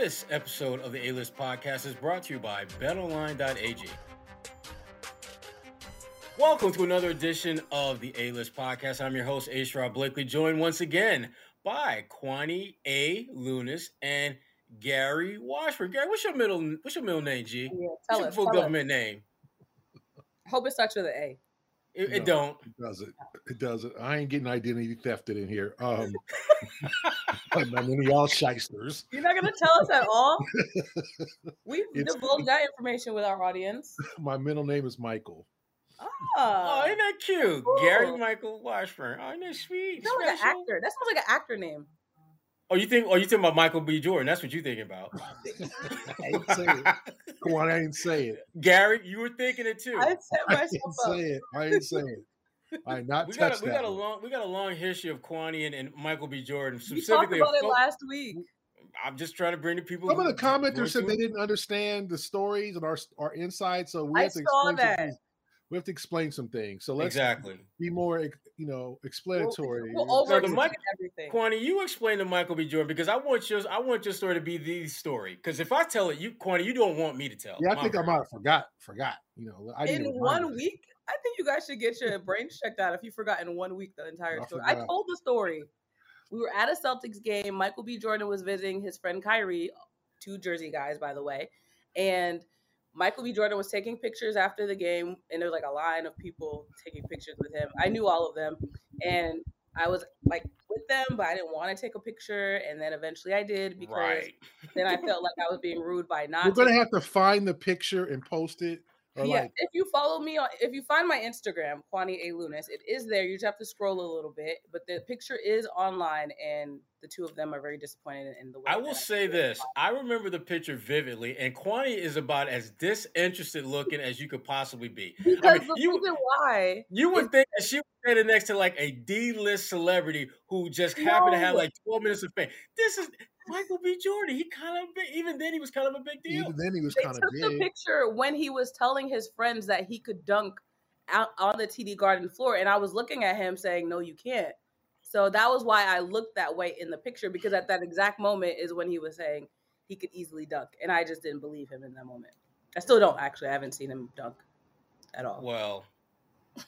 This episode of the A List Podcast is brought to you by BetOnline.ag. Welcome to another edition of the A List Podcast. I'm your host, A. Blakely, joined once again by Kwani A. Lunis and Gary Washburn. Gary, what's your middle what's your middle name, G? Yeah, what's your us. full tell us. government name? Hope it starts with an A. It, it don't. It doesn't. It doesn't. I ain't getting identity thefted in here. Um, I'm none of y'all shysters. You're not gonna tell us at all. We've It's- divulged that information with our audience. My middle name is Michael. Oh, Ah, isn't that cute? Gary Michael Washburn. Oh, isn't that sweet? sounds like an actor. That sounds like an actor name. Oh, you think? Oh, you talking about Michael B. Jordan? That's what you thinking about. I ain't say it. Come on, I ain't say it. Gary, you were thinking it too. I set I myself ain't up. say it. I ain't say it. I not we got a, we got a long we got a long history of Kwani and, and Michael B. Jordan. We talked Specifically, about a it last week. I'm just trying to bring the people. Some of the commenters said they didn't understand the stories and our our insights, so we I have to saw explain that. Some things. We have to explain some things. So let's exactly. be more, you know, explanatory. We'll So over the Mike- everything. Kwani, you explain to Michael B. Jordan because I want your I want your story to be the story. Because if I tell it, you Kwani, you don't want me to tell. yeah, I My think I might have forgot. Forgot. You know, I in one reminder. week, I think you guys should get your brains checked out if you forgot in one week the entire I story. I told the story. We were at a Celtics game. Michael B. Jordan was visiting his friend Kyrie, two Jersey guys, by the way. And Michael B. Jordan was taking pictures after the game, and there was like a line of people taking pictures with him. I knew all of them. And I was like with them, but I didn't want to take a picture. And then eventually I did because Right. then I felt like I was being rude by not We're gonna have to find the picture and post it. Or yeah, like, if you follow me on, if you find my Instagram, Kwani A Lunis, it is there. You just have to scroll a little bit, but the picture is online, and the two of them are very disappointed in the way. I will say it. this: I remember the picture vividly, and Kwani is about as disinterested looking as you could possibly be. because mean, the you- reason why You would think that she was standing next to like a D-list celebrity who just happened to have like 12 minutes of fame. This is Michael B. Jordan. He kind of even then he was kind of a big deal. even then he was they kind took of the picture when he was telling his friends that he could dunk out on the TD Garden floor, and I was looking at him saying, "No, you can't." So that was why I looked that way in the picture because at that exact moment is when he was saying he could easily dunk, and I just didn't believe him in that moment. I still don't actually. I haven't seen him dunk at all. Well,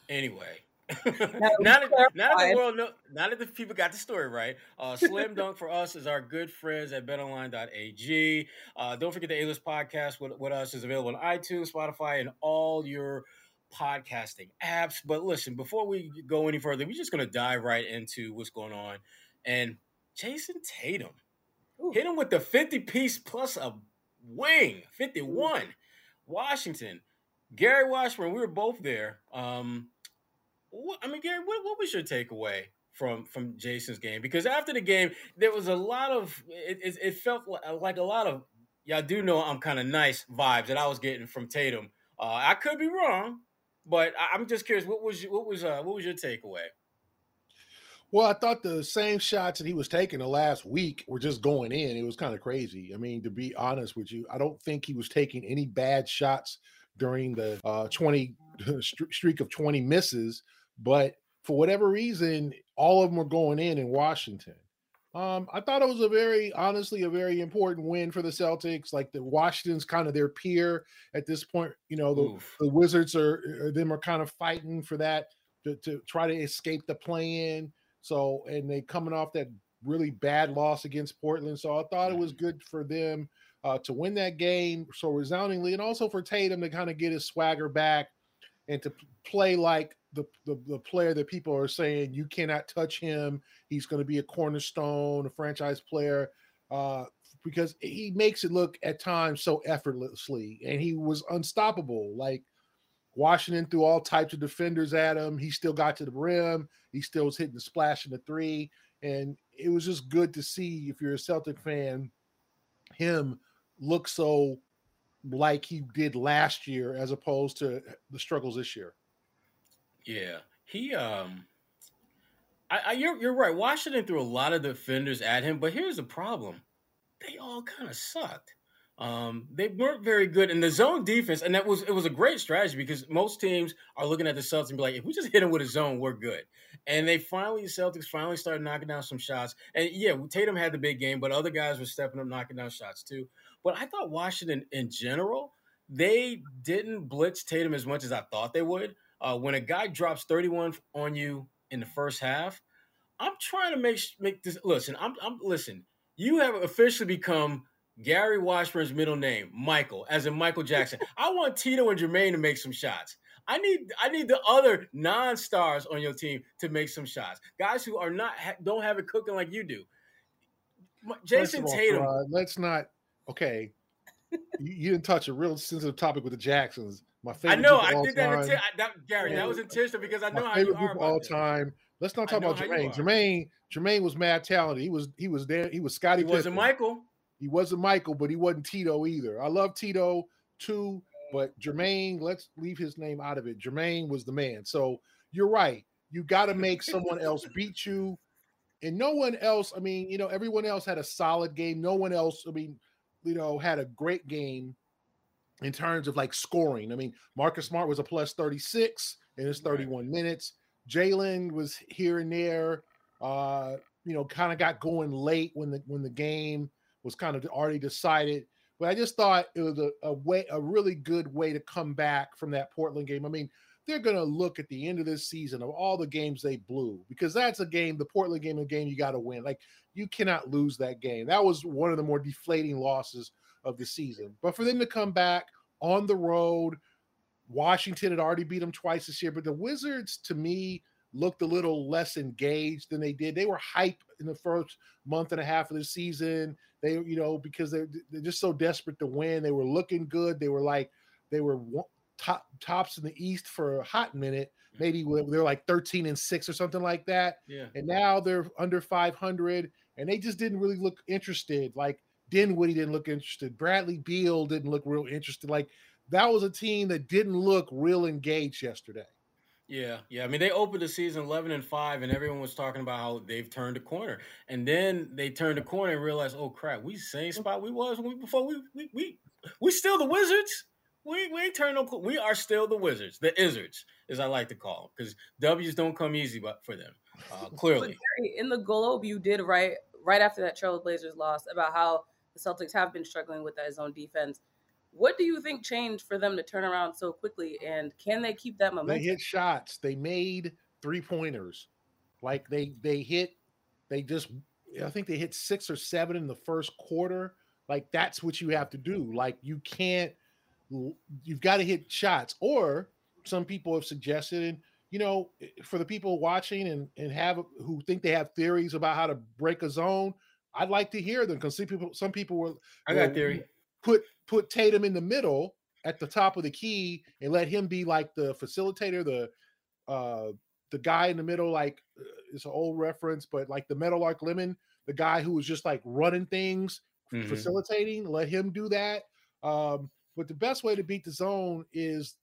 anyway. now, that, now that the world know, now that the people got the story right, uh, Slam Dunk for us is our good friends at BetOnline.ag. Uh, don't forget the A-List podcast with, with us is available on iTunes, Spotify, and all your podcasting apps. But listen, before we go any further, we're just going to dive right into what's going on. And Jayson Tatum Ooh. hit him with the 50 piece plus a wing, 51. Washington. Gary Washburn, we were both there. Um, what, I mean, Gary, what, what was your takeaway from from Jayson's game? Because after the game, there was a lot of it. It, it felt like, like a lot of y'all do know I'm kind of nice vibes that I was getting from Tatum. Uh, I could be wrong, but I, I'm just curious. What was what was uh, what was your takeaway? Well, I thought the same shots that he was taking the last week were just going in. It was kind of crazy. I mean, to be honest with you, I don't think he was taking any bad shots during the uh, 20 streak of 20 misses, but for whatever reason, all of them were going in in Washington. Um, I thought it was a very, honestly, a very important win for the Celtics. Like the Washington's kind of their peer at this point. You know, the, the Wizards are, are them are kind of fighting for that to, to try to escape the play in. So, and they coming off that really bad loss against Portland. So I thought it was good for them uh, to win that game so resoundingly, and also for Tatum to kind of get his swagger back and to play like the, the the player that people are saying you cannot touch him. He's going to be a cornerstone, a franchise player, uh, because he makes it look at times so effortlessly, and he was unstoppable. Like Washington threw all types of defenders at him. He still got to the rim. He still was hitting the splash in the three. And it was just good to see, if you're a Celtic fan, him look so like he did last year as opposed to the struggles this year. Yeah, he um, I, I you're you're right. Washington threw a lot of defenders at him, but here's the problem: they all kind of sucked. Um, they weren't very good in the zone defense, and that was it was a great strategy because most teams are looking at the Celtics and be like, if we just hit them with a zone, we're good. And they finally, Celtics finally started knocking down some shots. And yeah, Tatum had the big game, but other guys were stepping up, knocking down shots too. But I thought Washington in general, they didn't blitz Tatum as much as I thought they would. Uh, when a guy drops 31 on you in the first half, I'm trying to make make this. Listen, I'm, I'm listen. You have officially become Gary Washburn's middle name, Michael, as in Michael Jackson. I want Tito and Jermaine to make some shots. I need I need the other non-stars on your team to make some shots. Guys who are not don't have it cooking like you do. Jayson all, Tatum. uh, let's not. Okay, you, you, didn't touch a real sensitive topic with the Jacksons. My favorite. I know. I did that, inten- that. Gary, that was intentional because I know my how favorite you are group all time. Let's not talk about Jermaine. Jermaine. Jermaine was mad talented. He was. He was there. He was Scotty. He wasn't Michael. He wasn't Michael, but he wasn't Tito either. I love Tito too, but Jermaine. Let's leave his name out of it. Jermaine was the man. So you're right. You got to make someone else beat you, and no one else. I mean, you know, everyone else had a solid game. No one else. I mean, you know, had a great game in terms of like scoring. I mean, Marcus Smart was a plus 36 in his 31 right. minutes. Jaylen was here and there. Uh, you know, kind of got going late when the when the game was kind of already decided. But I just thought it was a, a way, a really good way to come back from that Portland game. I mean, they're to look at the end of this season of all the games they blew because that's a game, the Portland game, a game you got to win. Like you cannot lose that game. That was one of the more deflating losses of the season. But for them to come back on the road, Washington had already beat them twice this year, but the Wizards to me looked a little less engaged than they did. They were hype in the first month and a half of the season. They, you know, because they're they're just so desperate to win. They were looking good. They were like they were top tops in the East for a hot minute. Maybe they're like 13 and 6 or something like that. Yeah. And now they're under 500 and they just didn't really look interested. Like Dinwiddie didn't look interested. Bradley Beal didn't look real interested. Like that was a team that didn't look real engaged yesterday. Yeah, yeah. I mean, they opened the season eleven and five, and everyone was talking about how they've turned a corner, and then they turned a corner and realized, oh crap, we same spot we was when we, before we we we we still the Wizards. We we ain't turned no. We are still the Wizards, the Izzards, as I like to call them, because W's don't come easy, but for them, uh, clearly. in the Globe, you did write right after that Trailblazers loss about how the Celtics have been struggling with that zone defense. What do you think changed for them to turn around so quickly? And can they keep that momentum? They hit shots. They made three pointers. Like they they hit, they just I think they hit six or seven in the first quarter. Like that's what you have to do. Like you can't you've got to hit shots. Or some people have suggested, and you know, for the people watching and and have who think they have theories about how to break a zone, I'd like to hear them because some people some people were I got theory. Put put Tatum in the middle at the top of the key and let him be like the facilitator, the uh the guy in the middle, like uh, it's an old reference, but like the Meadowlark Lemon, the guy who was just like running things, mm-hmm. facilitating, let him do that. Um, but the best way to beat the zone is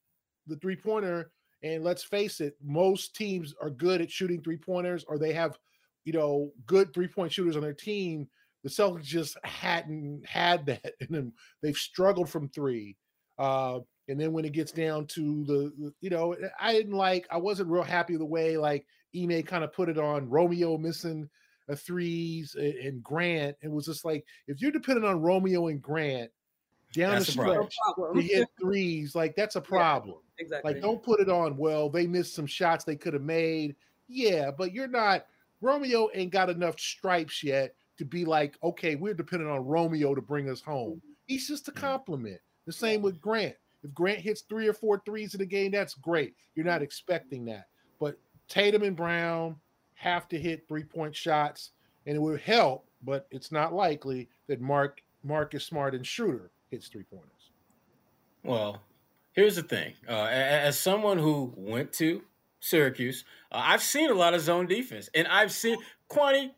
the three pointer. And let's face it, most teams are good at shooting three pointers, or they have, you know, good three point shooters on their team. The Celtics just hadn't had that, and then they've struggled from three. Uh, and then when it gets down to the, you know, I didn't like, I wasn't real happy the way like Ime kind of put it on Romeo missing a threes and, and Grant. It was just like if you're dependent on Romeo and Grant down that's the stretch to hit threes, like that's a problem. Yeah, exactly. Like don't put it on. Well, they missed some shots they could have made. Yeah, but you're not Romeo ain't got enough stripes yet to be like, okay, we're dependent on Romeo to bring us home. He's just a Mm. compliment. The same with Grant. If Grant hits three or four threes in a game, that's great. You're not expecting that. But Tatum and Brown have to hit three point shots, and it would help, but it's not likely that Mark Marcus Smart and Schroeder hits three pointers. Well, here's the thing. Uh, as someone who went to Syracuse, uh, I've seen a lot of zone defense, and I've seen Kwani.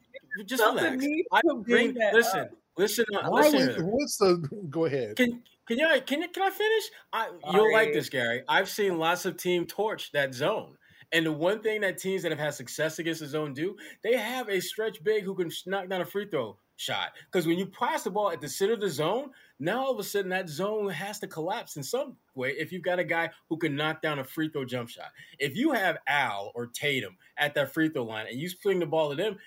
Just Felt relax. I've bring that listen, up. listen, uh, Why listen. would- what's the go ahead? Can can you can you, can I finish? I, you'll like this, Gary. I've seen lots of team torch that zone. And the one thing that teams that have had success against the zone do, they have a stretch big who can knock down a free throw shot. Because when you pass the ball at the center of the zone, now all of a sudden that zone has to collapse in some way if you've got a guy who can knock down a free throw jump shot. If you have Al or Tatum at that free throw line and you swing the ball to them,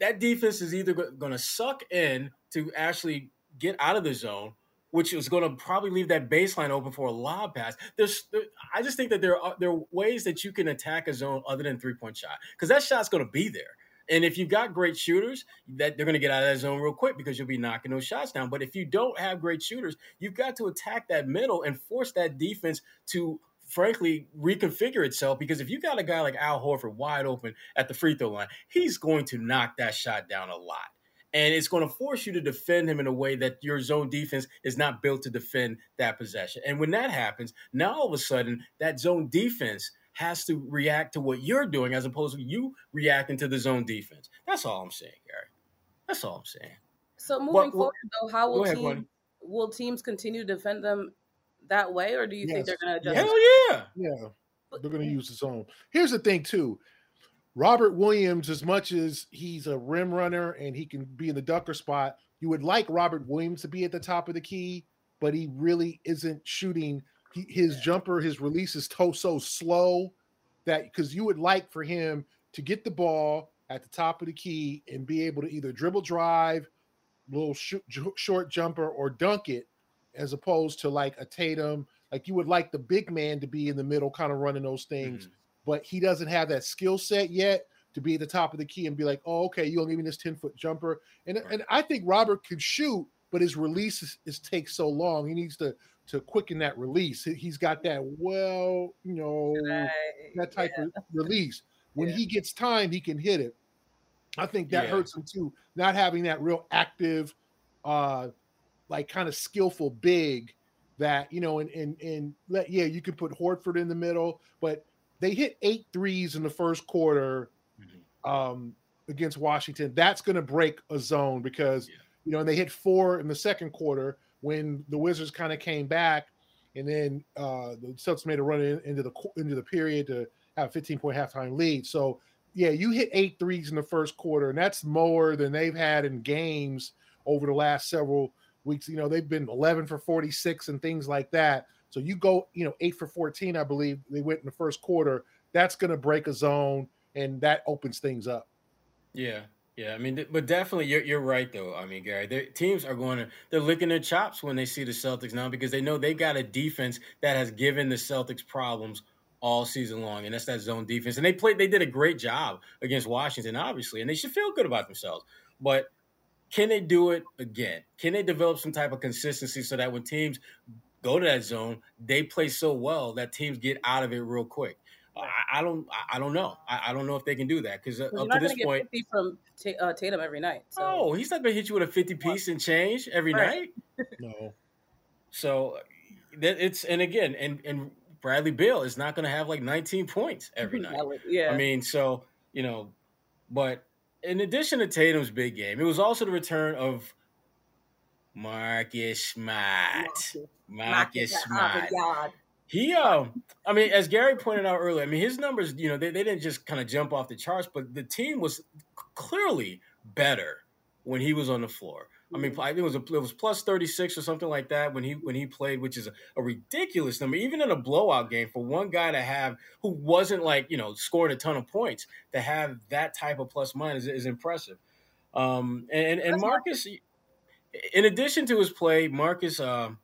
that defense is either going to suck in to actually get out of the zone, which is going to probably leave that baseline open for a lob pass. There's, there, I just think that there are there are ways that you can attack a zone other than three point shot because that shot's going to be there. And if you've got great shooters, that they're going to get out of that zone real quick because you'll be knocking those shots down. But if you don't have great shooters, you've got to attack that middle and force that defense to frankly reconfigure itself because if you got a guy like Al Horford wide open at the free throw line, he's going to knock that shot down a lot. And it's going to force you to defend him in a way that your zone defense is not built to defend that possession. And when that happens, now all of a sudden that zone defense has to react to what you're doing as opposed to you reacting to the zone defense. That's all I'm saying, Gary. That's all I'm saying. So moving What- what- forward, though, how will ahead, teams Kwani. will teams continue to defend them that way, or do you think they're going to adjust? Hell yeah. Yeah, they're going to use the zone. Here's the thing, too. Robert Williams, as much as he's a rim runner and he can be in the dunker spot, you would like Robert Williams to be at the top of the key, but he really isn't shooting. He, his jumper, his release is to, so slow that because you would like for him to get the ball at the top of the key and be able to either dribble drive, little sh- short jumper, or dunk it, as opposed to like a Tatum. Like you would like the big man to be in the middle, kind of running those things Mhm. but he doesn't have that skill set yet to be at the top of the key and be like, oh, okay, you'll give me this 10 foot jumper. And, Right. and I think Robert could shoot, but his release is, is takes so long. He needs to to quicken that release. He- He's got that well, you know, Right, that type yeah. of release. When Yeah. he gets time, he can hit it. I think that Yeah. hurts him too, not having that real active, uh, like kind of skillful big that, you know, and and and let yeah, you can put Horford in the middle, but they hit eight threes in the first quarter Mhm. um against Washington. That's gonna break a zone because Yeah. you know, and they hit four in the second quarter when the Wizards kind of came back, and then uh the Celtics made a run in, into the into the period to have a 15 point halftime lead. So yeah, you hit eight threes in the first quarter, and that's more than they've had in games over the last several weeks. You know, they've been 11 for 46 and things like that. So you go, you know, eight for 14, I believe they went in the first quarter. That's going to break a zone, and that opens things up. Yeah, yeah. I mean, but definitely, you're you're right though. I mean, Gary, their teams are going to they're licking their chops when they see the Celtics now because they know they got a defense that has given the Celtics problems all season long, and that's that zone defense. And they played, they did a great job against Washington, obviously, and they should feel good about themselves. But can they do it again? Can they develop some type of consistency so that when teams go to that zone, they play so well that teams get out of it real quick? I, I don't, I, I don't know. I, I don't know if they can do that because uh, 'Cause up You're to this going to get point, 50 from Ta- uh, Tatum every night. So Oh, he's not gonna hit you with a fifty piece and change every Right. night. No, So it's and again and and Bradley Beal is not gonna have like nineteen points every night. Yeah. I mean, so you know, but in addition to Tatum's big game, it was also the return of Marcus Smart. Marcus Smart. He, um, I mean, as Gary pointed out earlier, I mean, his numbers, you know, they, they didn't just kind of jump off the charts, but the team was clearly better when he was on the floor. I mean, I think it was a, it was plus thirty six or something like that when he when he played, which is a, a ridiculous number, even in a blowout game for one guy to have who wasn't like you know scoring a ton of points to have that type of plus minus is, is impressive. Um, and and Marcus, in addition to his play, Marcus. Um,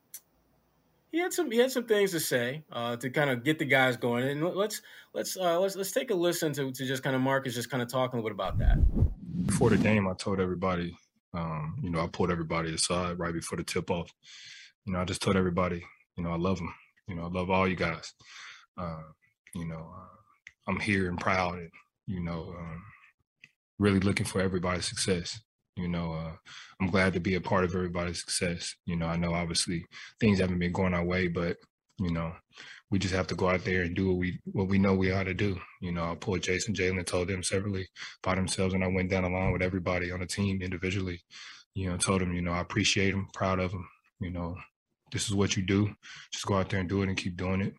he had some he had some things to say uh, to kind of get the guys going. And let's let's uh, let's let's take a listen to to just kind of Marcus just kind of talking a little bit about that. Before the game, I told everybody, um, you know, I pulled everybody aside right before the tip off. You know, I just told everybody, you know, I love them. You know, I love all you guys. Uh, you know, uh, I'm here and proud, and you know, um, really looking for everybody's success. You know, uh, I'm glad to be a part of everybody's success. You know, I know obviously things haven't been going our way, but you know, we just have to go out there and do what we what we know we ought to do. You know, I pulled Jayson Jaylen, told them separately by themselves, and I went down along with everybody on the team individually. You know, told them, you know, I appreciate them, proud of them. You know, this is what you do. Just go out there and do it and keep doing it.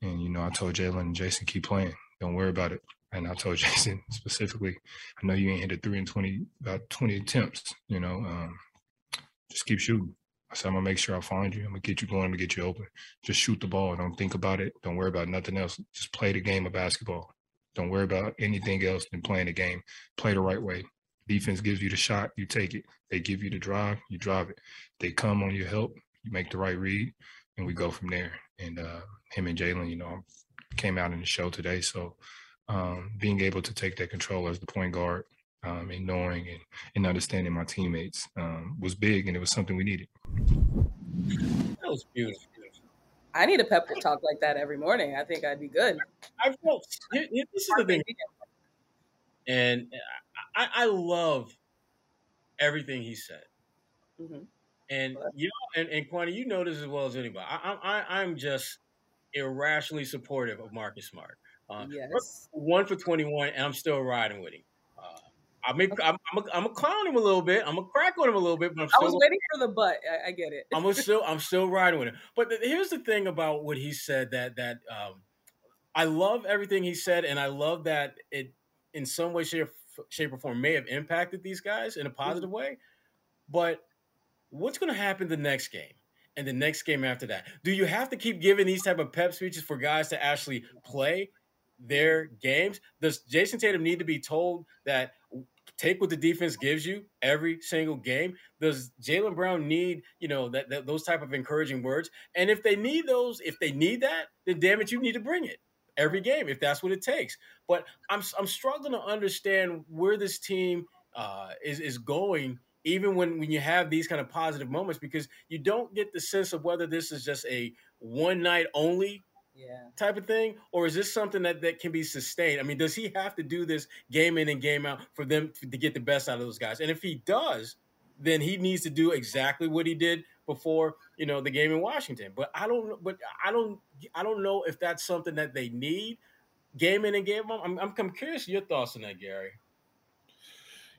And you know, I told Jaylen and Jayson keep playing. Don't worry about it. And I told Jayson specifically, I know you ain't hit a three and 20, about 20 attempts, you know, um, just keep shooting. I said, I'm gonna make sure I find you. I'm gonna get you going. I'm gonna get you open. Just shoot the ball. Don't think about it. Don't worry about nothing else. Just play the game of basketball. Don't worry about anything else than playing the game. Play the right way. Defense gives you the shot, you take it. They give you the drive, you drive it. They come on your help, you make the right read, and we go from there. And uh, him and Jaylen, you know, came out in the show today, so um, being able to take that control as the point guard um, and knowing and, and understanding my teammates um, was big and it was something we needed. That was beautiful. I need a pep talk like that every morning. I think I'd be good. I felt this is the thing, and I, I love everything he said. Mm-hmm. And you know, and, and Kwani, you know this as well as anybody. I, I, I'm just irrationally supportive of Marcus Smart. Uh, yes. One for 21, and I'm still riding with him. Uh, I mean, I'm, I'm, a, I'm a clown him a little bit. I'm a crack on him a little bit, but I'm still. I was waiting for the butt. I, I get it. I'm still, I'm still riding with him. But the, here's the thing about what he said that that um, I love everything he said, and I love that it, in some way, shape, shape or form, may have impacted these guys in a positive mm-hmm. way. But what's going to happen the next game? and the next game after that. Do you have to keep giving these type of pep speeches for guys to actually play their games? Does Jayson Tatum need to be told that take what the defense gives you every single game? Does Jaylen Brown need, you know, that, that, those type of encouraging words? And if they need those, if they need that, then damn it, you need to bring it every game if that's what it takes. But I'm I'm struggling to understand where this team uh, is is going even when, when you have these kind of positive moments because you don't get the sense of whether this is just a one night only yeah. type of thing, or is this something that, that can be sustained? I mean, does he have to do this game in and game out for them to, to get the best out of those guys? And if he does, then he needs to do exactly what he did before you know the game in Washington. But I don't, but I don't, I don't know if that's something that they need game in and game out. I'm, I'm, I'm curious your thoughts on that, Gary.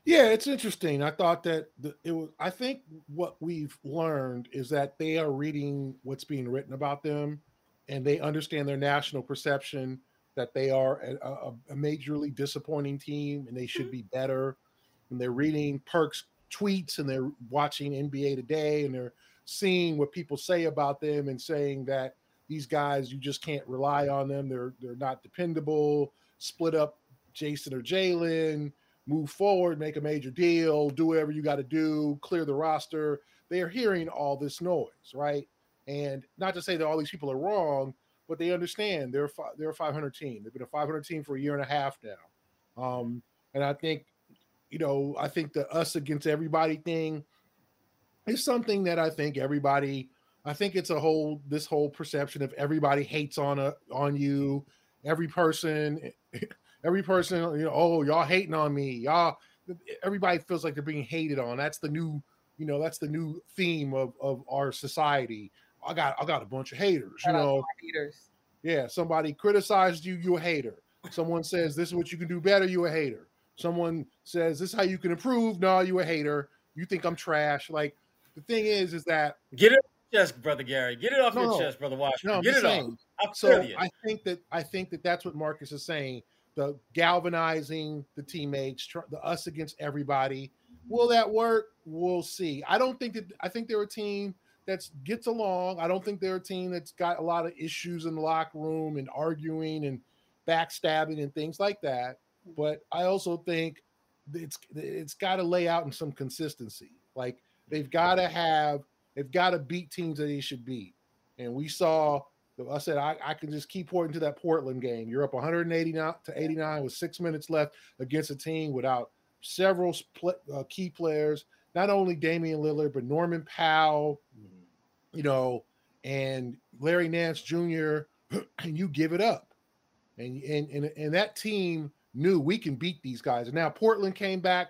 Yeah, it's interesting. I thought that the, it was. I think what we've learned is that they are reading what's being written about them, and they understand their national perception that they are a, a, a majorly disappointing team and they should mm-hmm. be better. And they're reading Perk's tweets and they're watching NBA Today and they're seeing what people say about them and saying that these guys you just can't rely on them. They're they're not dependable. Split up Jayson or Jaylen move forward, make a major deal, do whatever you got to do, clear the roster. They are hearing all this noise, right? And not to say that all these people are wrong, but they understand they're they're a 500 team. They've been a 500 team for a year and a half now. Um, and I think, you know, I think the us against everybody thing is something that I think everybody. I think it's a whole this whole perception of everybody hates on a on you. Every person every person, you know, oh, y'all hating on me. Y'all, everybody feels like they're being hated on. That's the new, you know, that's the new theme of, of our society. I got I got a bunch of haters, you know. Haters. Yeah, somebody criticized you, you a hater. Someone says this is what you can do better, you a hater. Someone says this is how you can improve, no, you a hater. You think I'm trash. Like the thing is, is that get it off your chest, brother Gary. Get it off no, your chest, brother Washington. No, get it saying. off. so I think that I think that that's what Marcus is saying the galvanizing the teammates, the us against everybody. Will that work? We'll see. I don't think that. I think they're a team that gets along. I don't think they're a team that's got a lot of issues in the locker room and arguing and backstabbing and things like that. But I also think it's it's got to lay out in some consistency. Like they've got to have they've got to beat teams that they should beat. And we saw, I said, I, I can just keep pointing to that Portland game. You're up 189 to 89 with six minutes left against a team without several split, uh, key players, not only Damian Lillard, but Norman Powell, you know, and Larry Nance Jr., and you give it up. And, and, and, and that team knew we can beat these guys. And now Portland came back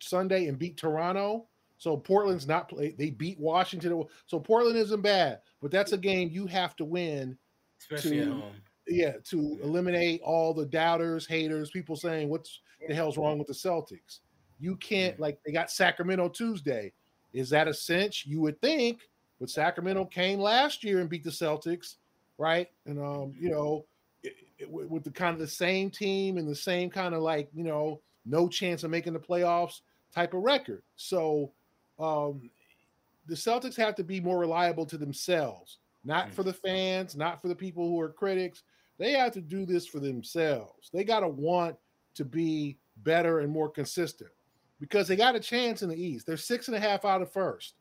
Sunday and beat Toronto. So Portland's not play. They beat Washington. So Portland isn't bad, but that's a game you have to win. Especially to, at home. Yeah, to eliminate all the doubters, haters, people saying what's the hell's wrong with the Celtics. You can't like they got Sacramento Tuesday. Is that a cinch? You would think, but Sacramento came last year and beat the Celtics, right? And um, you know, it, it, with the kind of the same team and the same kind of like you know, no chance of making the playoffs type of record. So um, the Celtics have to be more reliable to themselves, not mm. for the fans, not for the people who are critics. They have to do this for themselves. They got to want to be better and more consistent because they got a chance in the East. They're six and a half out of first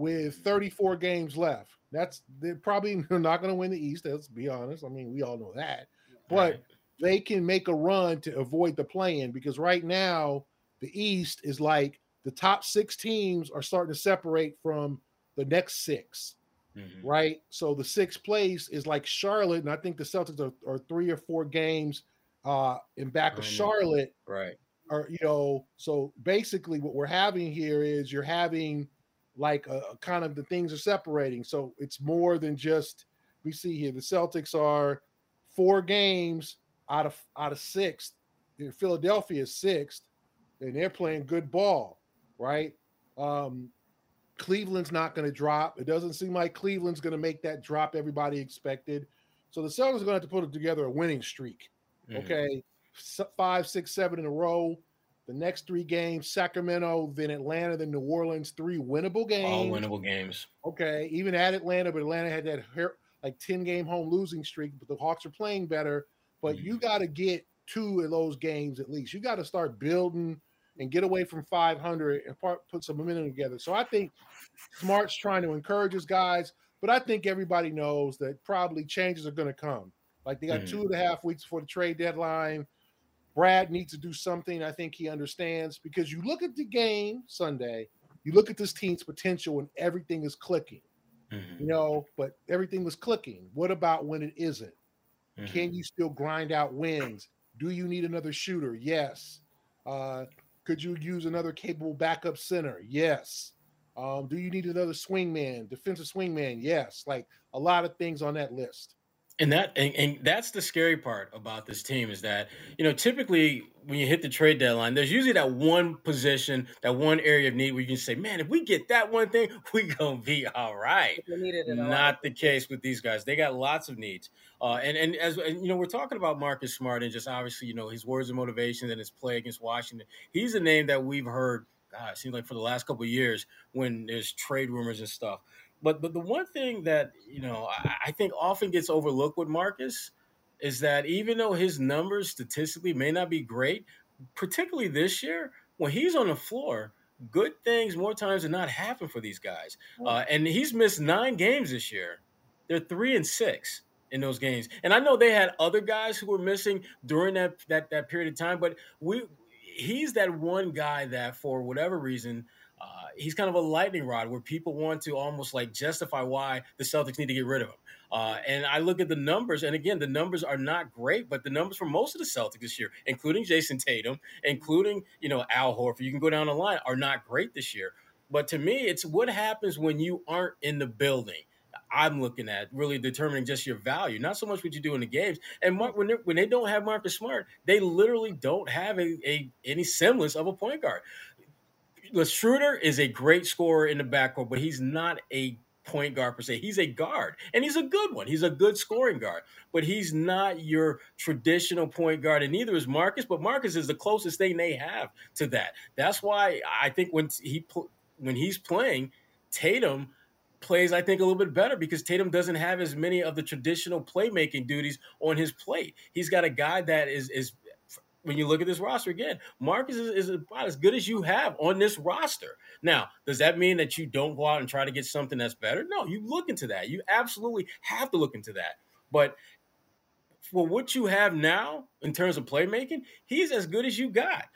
with 34 games left. That's they're probably not going to win the East. Let's be honest. I mean, we all know that, but they can make a run to avoid the play-in because right now the East is like the top six teams are starting to separate from the next 6 mm-hmm. right? So the sixth place is like Charlotte, and I think the Celtics are, are three or four games uh in back of Charlotte. Right. Or you know, so basically what we're having here is you're having like a, a kind of the things are separating. So it's more than just we see here the Celtics are four games out of out of sixth. Philadelphia is sixth, and they're playing good ball right? Um, Cleveland's not going to drop. It doesn't seem like Cleveland's going to make that drop everybody expected. So the Celtics are going to have to put together a winning streak. Mm-hmm. Okay, five, six, seven in a row. The next three games: Sacramento, then Atlanta, then New Orleans. Three winnable games. All winnable games. Okay, even at Atlanta, but Atlanta had that like ten game home losing streak. But the Hawks are playing better. But mm-hmm. you got to get two of those games at least. You got to start building and get away from 500 and put some momentum together. So I think Smart's trying to encourage his guys, but I think everybody knows that probably changes are going to come. Like they got mm-hmm. two and a half weeks before the trade deadline. Brad needs to do something. I think he understands because you look at the game Sunday, you look at this team's potential and everything is clicking. Mm-hmm. You know, but everything was clicking. What about when it isn't? Mm-hmm. Can you still grind out wins? Do you need another shooter? Yes. Uh, could you use another capable backup center? Yes. Um, do you need another swingman, defensive swingman? Yes. Like a lot of things on that list. And that and, and, that's the scary part about this team is that you know typically when you hit the trade deadline, there's usually that one position, that one area of need where you can say, "Man, if we get that one thing, we gonna be all right." Not the case with these guys; they got lots of needs. Uh, and and as and, you know, we're talking about Marcus Smart and just obviously you know his words of motivation and his play against Washington. He's a name that we've heard. God, it seems like for the last couple of years when there's trade rumors and stuff. But but the one thing that you know I, I think often gets overlooked with Marcus is that even though his numbers statistically may not be great, particularly this year, when he's on the floor, good things more times than not happen for these guys. Uh, and he's missed nine games this year. They're three and six in those games. And I know they had other guys who were missing during that that that period of time, but we he's that one guy that for whatever reason he's kind of a lightning rod where people want to almost like justify why the Celtics need to get rid of him. Uh, and I look at the numbers, and again, the numbers are not great, but the numbers for most of the Celtics this year, including Jayson Tatum, including you know Al Horford, you can go down the line, are not great this year. But to me, it's what happens when you aren't in the building. I'm looking at really determining just your value, not so much what you do in the games. And Mark, when, when they don't have Marcus Smart, they literally don't have a, a any semblance of a point guard. The Schroeder is a great scorer in the backcourt, but he's not a point guard per se. He's a guard, and he's a good one. He's a good scoring guard, but he's not your traditional point guard, and neither is Marcus. But Marcus is the closest thing they have to that. That's why I think when he when he's playing, Tatum plays I think a little bit better because Tatum doesn't have as many of the traditional playmaking duties on his plate. He's got a guy that is is when you look at this roster again, Marcus is, is, about as good as you have on this roster. Now, does that mean that you don't go out and try to get something that's better? No, you look into that. You absolutely have to look into that. But for what you have now in terms of playmaking, he's as good as you got.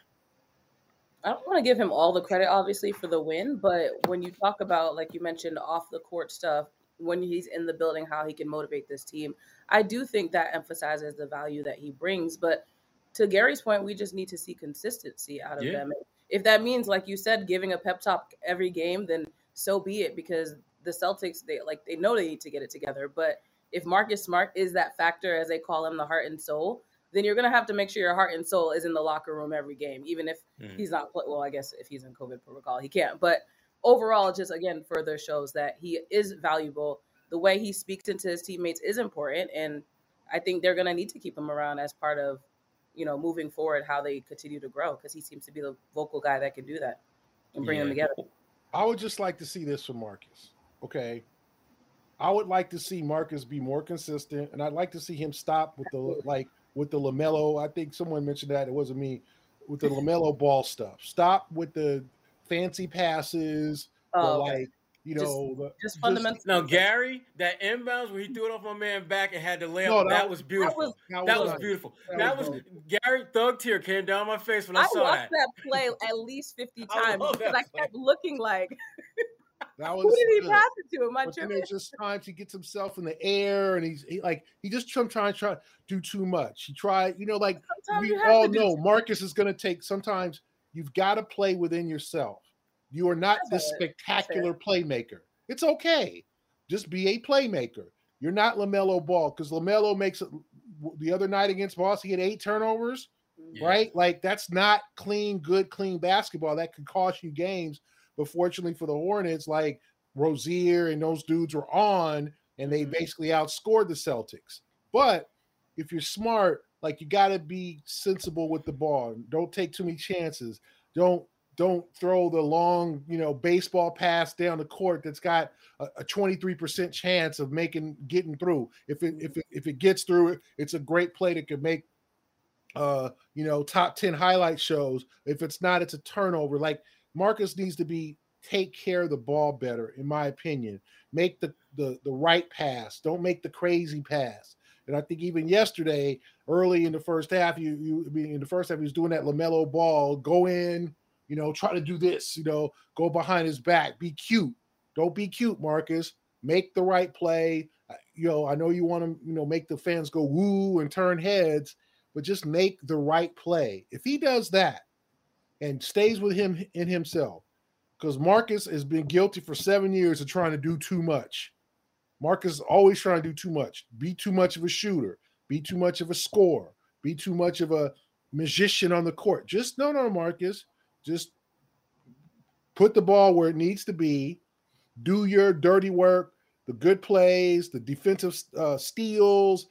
I don't want to give him all the credit, obviously, for the win, but when you talk about, like you mentioned, off the court stuff, when he's in the building, how he can motivate this team, I do think that emphasizes the value that he brings. But to Gary's point, we just need to see consistency out of yeah. them. If that means, like you said, giving a pep talk every game, then so be it. Because the Celtics, they like they know they need to get it together. But if Marcus Smart is that factor, as they call him, the heart and soul, then you're gonna have to make sure your heart and soul is in the locker room every game, even if mm. he's not. Well, I guess if he's in COVID protocol, he can't. But overall, just again further shows that he is valuable. The way he speaks into his teammates is important, and I think they're gonna need to keep him around as part of you know, moving forward, how they continue to grow because he seems to be the vocal guy that can do that and bring yeah. them together. I would just like to see this from Marcus. Okay. I would like to see Marcus be more consistent, and I'd like to see him stop with the like with the Lamelo. I think someone mentioned that it wasn't me with the Lamelo ball stuff. Stop with the fancy passes, oh, the, like you know, just, just fundamental. No, Gary, that inbounds where he threw it off my man back and had the layup. No, that, that, was beautiful. That was, that was, beautiful. That, that was, was Gary thug tear came down my face when I, I saw that. that play at least fifty times because I kept looking like. That was Who did he pass it to? Am I but then just times he gets himself in the air and he's he, like he just trying trying to try do too much. He tried, you know, like sometimes we all know Marcus is going to take. Sometimes you've got to play within yourself. You are not this spectacular playmaker. It's okay. Just be a playmaker. You're not LaMelo Ball because LaMelo makes it the other night against Boss, he had eight turnovers, yeah. right? Like that's not clean, good, clean basketball. That could cost you games. But fortunately for the Hornets, like Rozier and those dudes were on and they mm-hmm. basically outscored the Celtics. But if you're smart, like you got to be sensible with the ball. Don't take too many chances. Don't don't throw the long, you know, baseball pass down the court that's got a, a 23% chance of making getting through. If it if it if it gets through, it's a great play that could make uh, you know, top 10 highlight shows. If it's not, it's a turnover. Like Marcus needs to be take care of the ball better, in my opinion. Make the the the right pass. Don't make the crazy pass. And I think even yesterday, early in the first half, you you in the first half, he was doing that Lamelo ball, go in, you know, try to do this, you know, go behind his back, be cute. Don't be cute, Marcus. Make the right play. You know, I know you want to, you know, make the fans go woo and turn heads, but just make the right play. If he does that and stays with him in himself, because Marcus has been guilty for seven years of trying to do too much. Marcus is always trying to do too much, be too much of a shooter, be too much of a scorer, be too much of a magician on the court. Just no, no, Marcus. Just put the ball where it needs to be. Do your dirty work, the good plays, the defensive uh, steals,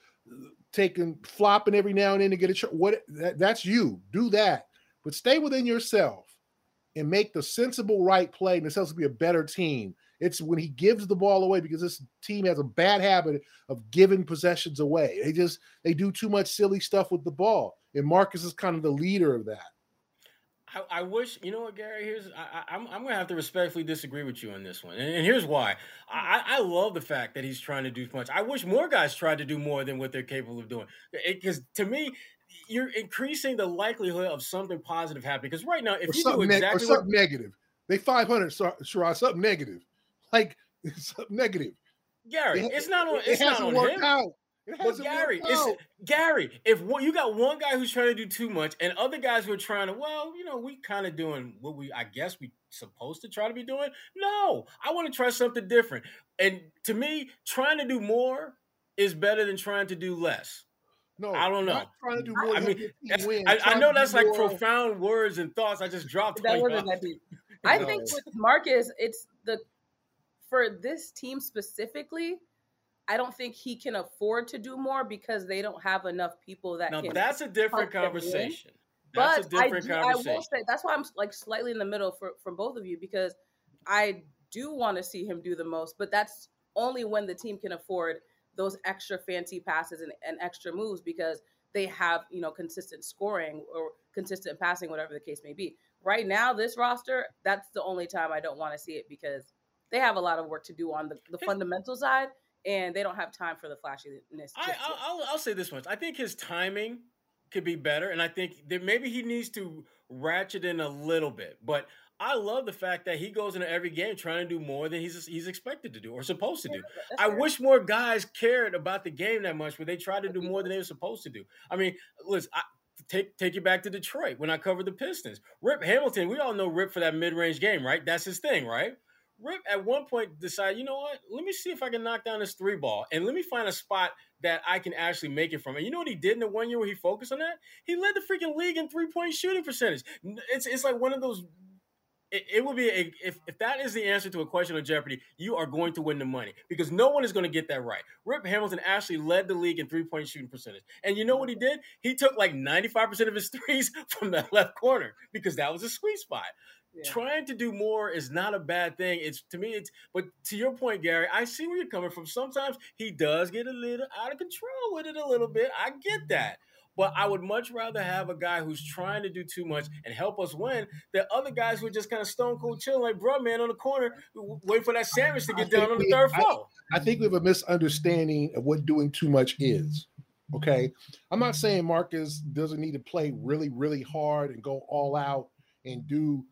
taking flopping every now and then to get a shot. What that, that's you. Do that, but stay within yourself and make the sensible right play. And this helps to be a better team. It's when he gives the ball away because this team has a bad habit of giving possessions away. They just they do too much silly stuff with the ball, and Marcus is kind of the leader of that. I, I, wish you know what, Gary. Here's I, am I'm, I'm gonna have to respectfully disagree with you on this one, and, and here's why. I, I love the fact that he's trying to do much. I wish more guys tried to do more than what they're capable of doing. Because to me, you're increasing the likelihood of something positive happening. Because right now, if or you do exactly ne- or something what, negative, they 500, Sherrod, something negative, like something negative. Gary, it, it's not on. It's it hasn't not on worked him. out. But Gary, it's Gary. If you got one guy who's trying to do too much, and other guys who are trying to, well, you know, we kind of doing what we, I guess, we supposed to try to be doing. No, I want to try something different. And to me, trying to do more is better than trying to do less. No, I don't know. Trying to do more. I mean, I, I, know that's like more. profound words and thoughts. I just dropped. That wasn't that deep. I think with Marcus, it's the for this team specifically I don't think he can afford to do more because they don't have enough people that now, can. That's a different conversation. That's but I, do, I will say that's why I'm like slightly in the middle for from both of you because I do want to see him do the most, but that's only when the team can afford those extra fancy passes and, and extra moves because they have you know consistent scoring or consistent passing, whatever the case may be. Right now, this roster, that's the only time I don't want to see it because they have a lot of work to do on the, the fundamental side, and they don't have time for the flashiness. I, will I'll say this much: I think his timing could be better, and I think that maybe he needs to ratchet in a little bit. But I love the fact that he goes into every game trying to do more than he's he's expected to do or supposed to do. I fair. wish more guys cared about the game that much, but they tried to do more than they were supposed to do. I mean, listen, I, take take you back to Detroit when I covered the Pistons. Rip Hamilton, we all know Rip for that mid range game, right? That's his thing, right? Rip at one point decided, you know what? Let me see if I can knock down this three ball and let me find a spot that I can actually make it from. And you know what he did in the one year where he focused on that? He led the freaking league in three point shooting percentage. It's it's like one of those it, it would be a, if if that is the answer to a question of Jeopardy, you are going to win the money because no one is going to get that right. Rip Hamilton actually led the league in three point shooting percentage, and you know what he did? He took like ninety five percent of his threes from the left corner because that was a sweet spot. Yeah. Trying to do more is not a bad thing. It's to me, it's but to your point, Gary, I see where you're coming from. Sometimes he does get a little out of control with it a little bit. I get mm-hmm. that. But I would much rather have a guy who's trying to do too much and help us win than other guys who are just kind of stone cold chilling like bro man on the corner, wait for that sandwich to get down on the third floor. I, I think we have a misunderstanding of what doing too much is. Okay. I'm not saying Marcus doesn't need to play really, really hard and go all out and do.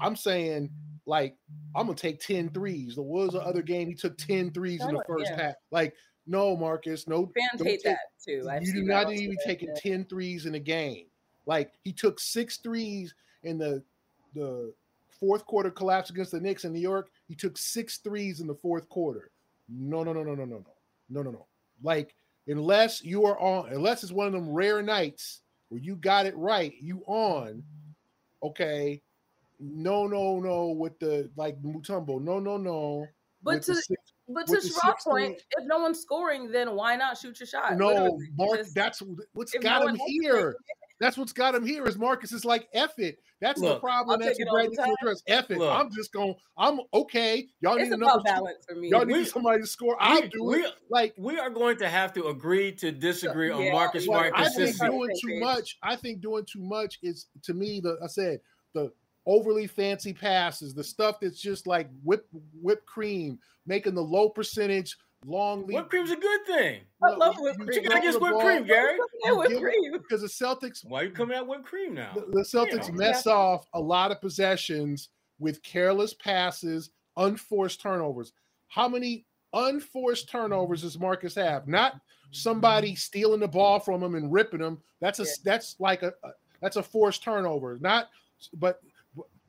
I'm saying like I'm gonna take 10 threes. There was the other game he took 10 threes in the first yeah. half. Like no, Marcus. No, fans hate take, that too. I've you do not need to be taking yeah. 10 threes in a game. Like he took six threes in the the fourth quarter collapse against the Knicks in New York. He took six threes in the fourth quarter. No, no, no, no, no, no, no, no, no, no. Like unless you are on, unless it's one of them rare nights where you got it right, you on. Okay, no, no, no. With the like Mutombo, no, no, no. But to six, but to Sherrod's point, if no one's scoring, then why not shoot your shot? No, Mark, that's what's got no him here. That's what's got him here. Is Marcus is like F it. That's Look, the problem. That's what Brad needs to address. F it. Look, I'm just going. I'm okay. Y'all it's need another balance for me. Y'all need somebody to score. I'll do we, it. Like we are going to have to agree to disagree yeah, on Marcus Smart I think doing too much. I think doing too much is to me. The I said the overly fancy passes, the stuff that's just like whip whipped cream, making the low percentage long lead. Whipped cream's a good thing. I love whipped cream. You, gotta get whipped cream, Gary. whipped cream. Because the Celtics. Why are you coming out whipped cream now? The, the Celtics yeah. mess off a lot of possessions with careless passes, unforced turnovers. How many unforced turnovers does Marcus have? Not somebody stealing the ball from him and ripping him. That's a yeah. that's like a, a that's a forced turnover. Not but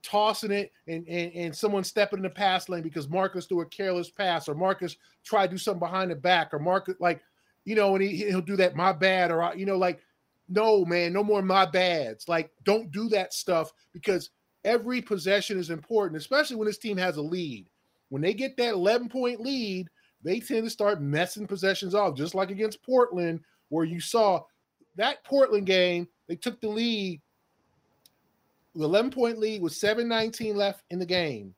tossing it and, and, and someone stepping in the pass lane because Marcus threw a careless pass or Marcus tried to do something behind the back or Marcus like you know and he, he'll do that my bad or you know like no man no more my bads. Like don't do that stuff because every possession is important especially when this team has a lead. When they get that 11 point lead they tend to start messing possessions off just like against Portland where you saw that Portland game they took the lead 11 point lead with 719 left in the game.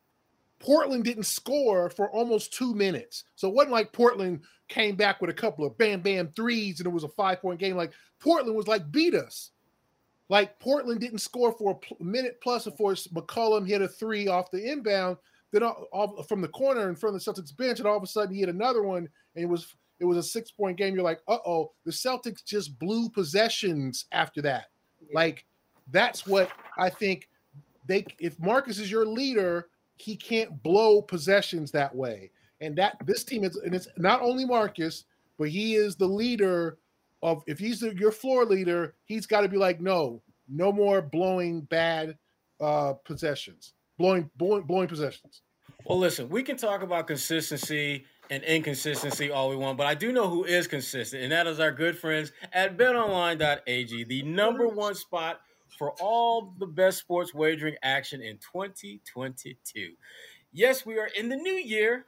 Portland didn't score for almost two minutes. So it wasn't like Portland came back with a couple of bam bam threes and it was a five point game. Like Portland was like, beat us. Like Portland didn't score for a minute plus before McCollum hit a three off the inbound, then all, all, from the corner in front of the Celtics bench, and all of a sudden he hit another one, and it was it was a six point game. You're like, uh oh, the Celtics just blew possessions after that. Like that's what I think they if Marcus is your leader, he can't blow possessions that way. And that this team is and it's not only Marcus, but he is the leader of if he's the, your floor leader, he's got to be like, no, no more blowing bad uh possessions, blowing blowing, blowing possessions. Well, listen, we can talk about consistency and inconsistency all we want, but I do know who is consistent, and that is our good friends at betonline.ag, the number one spot for all the best sports wagering action in 2022. Yes, we are in the new year.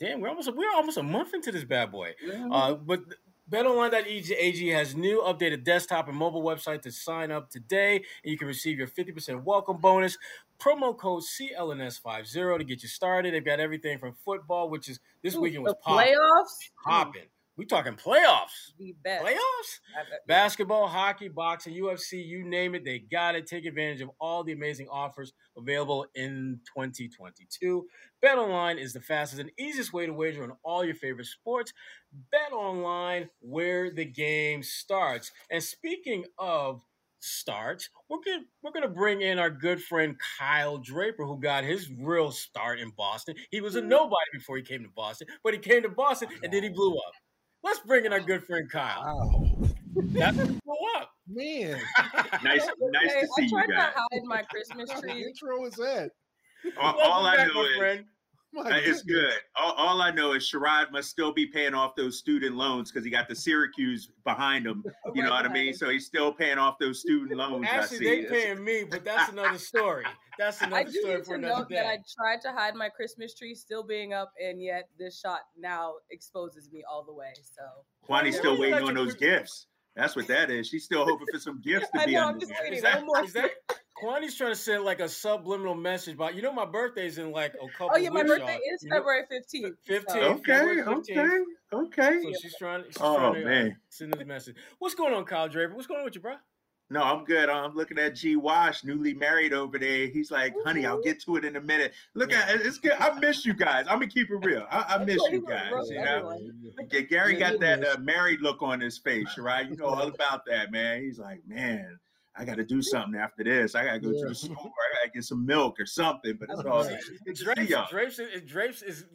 Damn, we're almost we're almost a month into this bad boy. Mm-hmm. Uh, but BetOnline.ag has new updated desktop and mobile website to sign up today, and you can receive your 50% welcome bonus. Promo code CLNS50 to get you started. They've got everything from football, which is this weekend was popping, playoffs, popping We talking playoffs. The best. Playoffs? Basketball, hockey, boxing, UFC, you name it, they got it. Take advantage of all the amazing offers available in 2022. Bet online is the fastest and easiest way to wager on all your favorite sports. Bet online where the game starts. And speaking of starts, we're gonna we're gonna bring in our good friend Kyle Draper, who got his real start in Boston. He was a Mm-hmm. nobody before he came to Boston, but he came to Boston and then he blew up. Let's bring in our good friend Kyle. Wow. That's blew up. Man, Nice, nice Hey, to see I you tried guys. to hide my Christmas what tree. intro is that? All, Welcome all I back, know my is friend. My it's good. All, all I know is Sherrod must still be paying off those student loans because he got the Syracuse behind him. You know what I mean? So he's still paying off those student loans. Actually, they It's- paying me, but that's another story. That's I another do story need for to another note that I tried to hide my Christmas tree still being up, and yet this shot now exposes me all the way. So Kwani's Yeah, still waiting on those Chris- gifts. That's what that is. She's still hoping for some gifts to I be know, I'm under just there. waiting. Is that, One more. is that Kwani's trying to send like a subliminal message about you know my birthday's in like a couple Oh yeah, my birthday y'all. is You February fifteenth. 15th. Okay, February okay, okay. So she's trying. She's Oh, trying to uh, man. send this message. What's going on, Kyle Draper? What's going on with you, bro? No, I'm good. I'm looking at G Wash, newly married over there. He's like, honey, I'll get to it in a minute. Look Yeah. at it. It's good. I miss you guys. I'm gonna keep it real. I, I miss you guys. You know, Yeah, Gary got that uh, married look on his face, right? You know all about that, man. He's like, man, I got to do something after this. I got to go to the store. I got to get some milk or something. But it's all Yeah. good to see Drapes, y'all. Drapes, Drapes is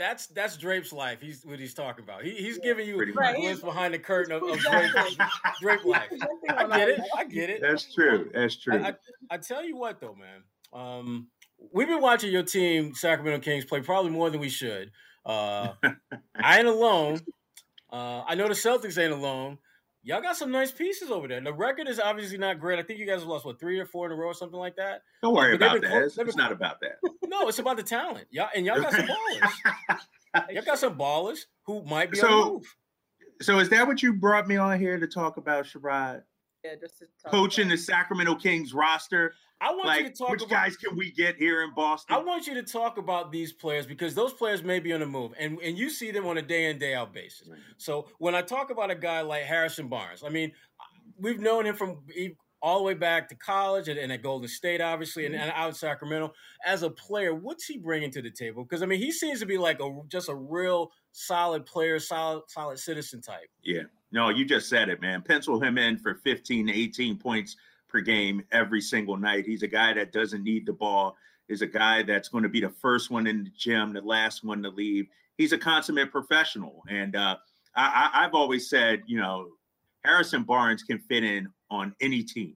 that's that's Drape's life. He's what he's talking about. He, he's giving you Pretty a much. glimpse behind the curtain of, of Drape's, Drape life. I get it. I get it. That's true. That's true. I, I, I tell you what though, man. Um, we've been watching your team, Sacramento Kings, play probably more than we should. Uh, I ain't alone. Uh, I know the Celtics ain't alone. Y'all got some nice pieces over there. The record is obviously not great. I think you guys have lost what three or four in a row or something like that. Don't worry but about that. clo- It's, they've not about that. No, it's about the talent. Y'all and y'all got some ballers. Y'all got some ballers who might be on the So- move. so is that what you brought me on here to talk about, Sherrod? Yeah, just to talk Coaching about- the Sacramento Kings roster. I want you to talk which about guys can we get here in Boston? I want you to talk about these players because those players may be on the move, and and you see them on a day in day out basis. So when I talk about a guy like Harrison Barnes, I mean, we've known him from all the way back to college and, and at Golden State, obviously, and, mm-hmm. and out in Sacramento. As a player, what's he bringing to the table? Because I mean, he seems to be like a just a real solid player, solid solid citizen type. Yeah. No, you just said it, man. Pencil him in for 15 to 18 points per game every single night. He's a guy that doesn't need the ball, is a guy that's going to be the first one in the gym, the last one to leave. He's a consummate professional. And uh, I, I, I've always said, you know, Harrison Barnes can fit in on any team,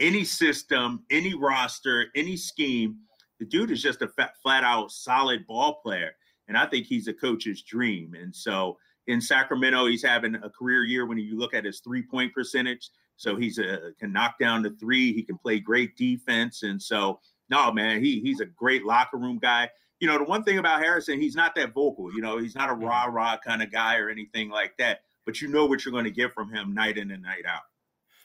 any system, any roster, any scheme. The dude is just a fat, flat out solid ball player. And I think he's a coach's dream. And so, in Sacramento, he's having a career year when you look at his three point percentage. So he's a can knock down the three. He can play great defense, and so no man, he he's a great locker room guy. You know, the one thing about Harrison, he's not that vocal. You know, he's not a rah rah kind of guy or anything like that. But you know what you're going to get from him night in and night out.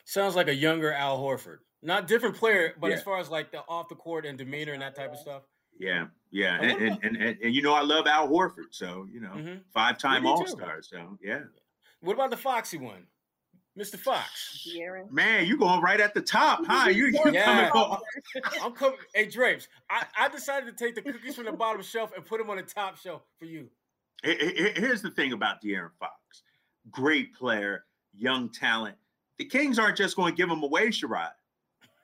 Sounds like a younger Al Horford. Not different player, but as far as like the off the court and demeanor and that type of stuff. Yeah, yeah, And and and, and, and, you know I love Al Horford, so you know Mhm. five time All Star. So yeah, What about the Foxy one, Mr. Fox? De'Aaron. man, you going right at the top, huh? You you Yeah. coming? on- I'm coming. Hey, Drapes, I, I decided to take the cookies from the bottom shelf and put them on the top shelf for you. Here- here- Here's the thing about De'Aaron Fox. Great player, young talent. The Kings aren't just going to give him away, Sherrod.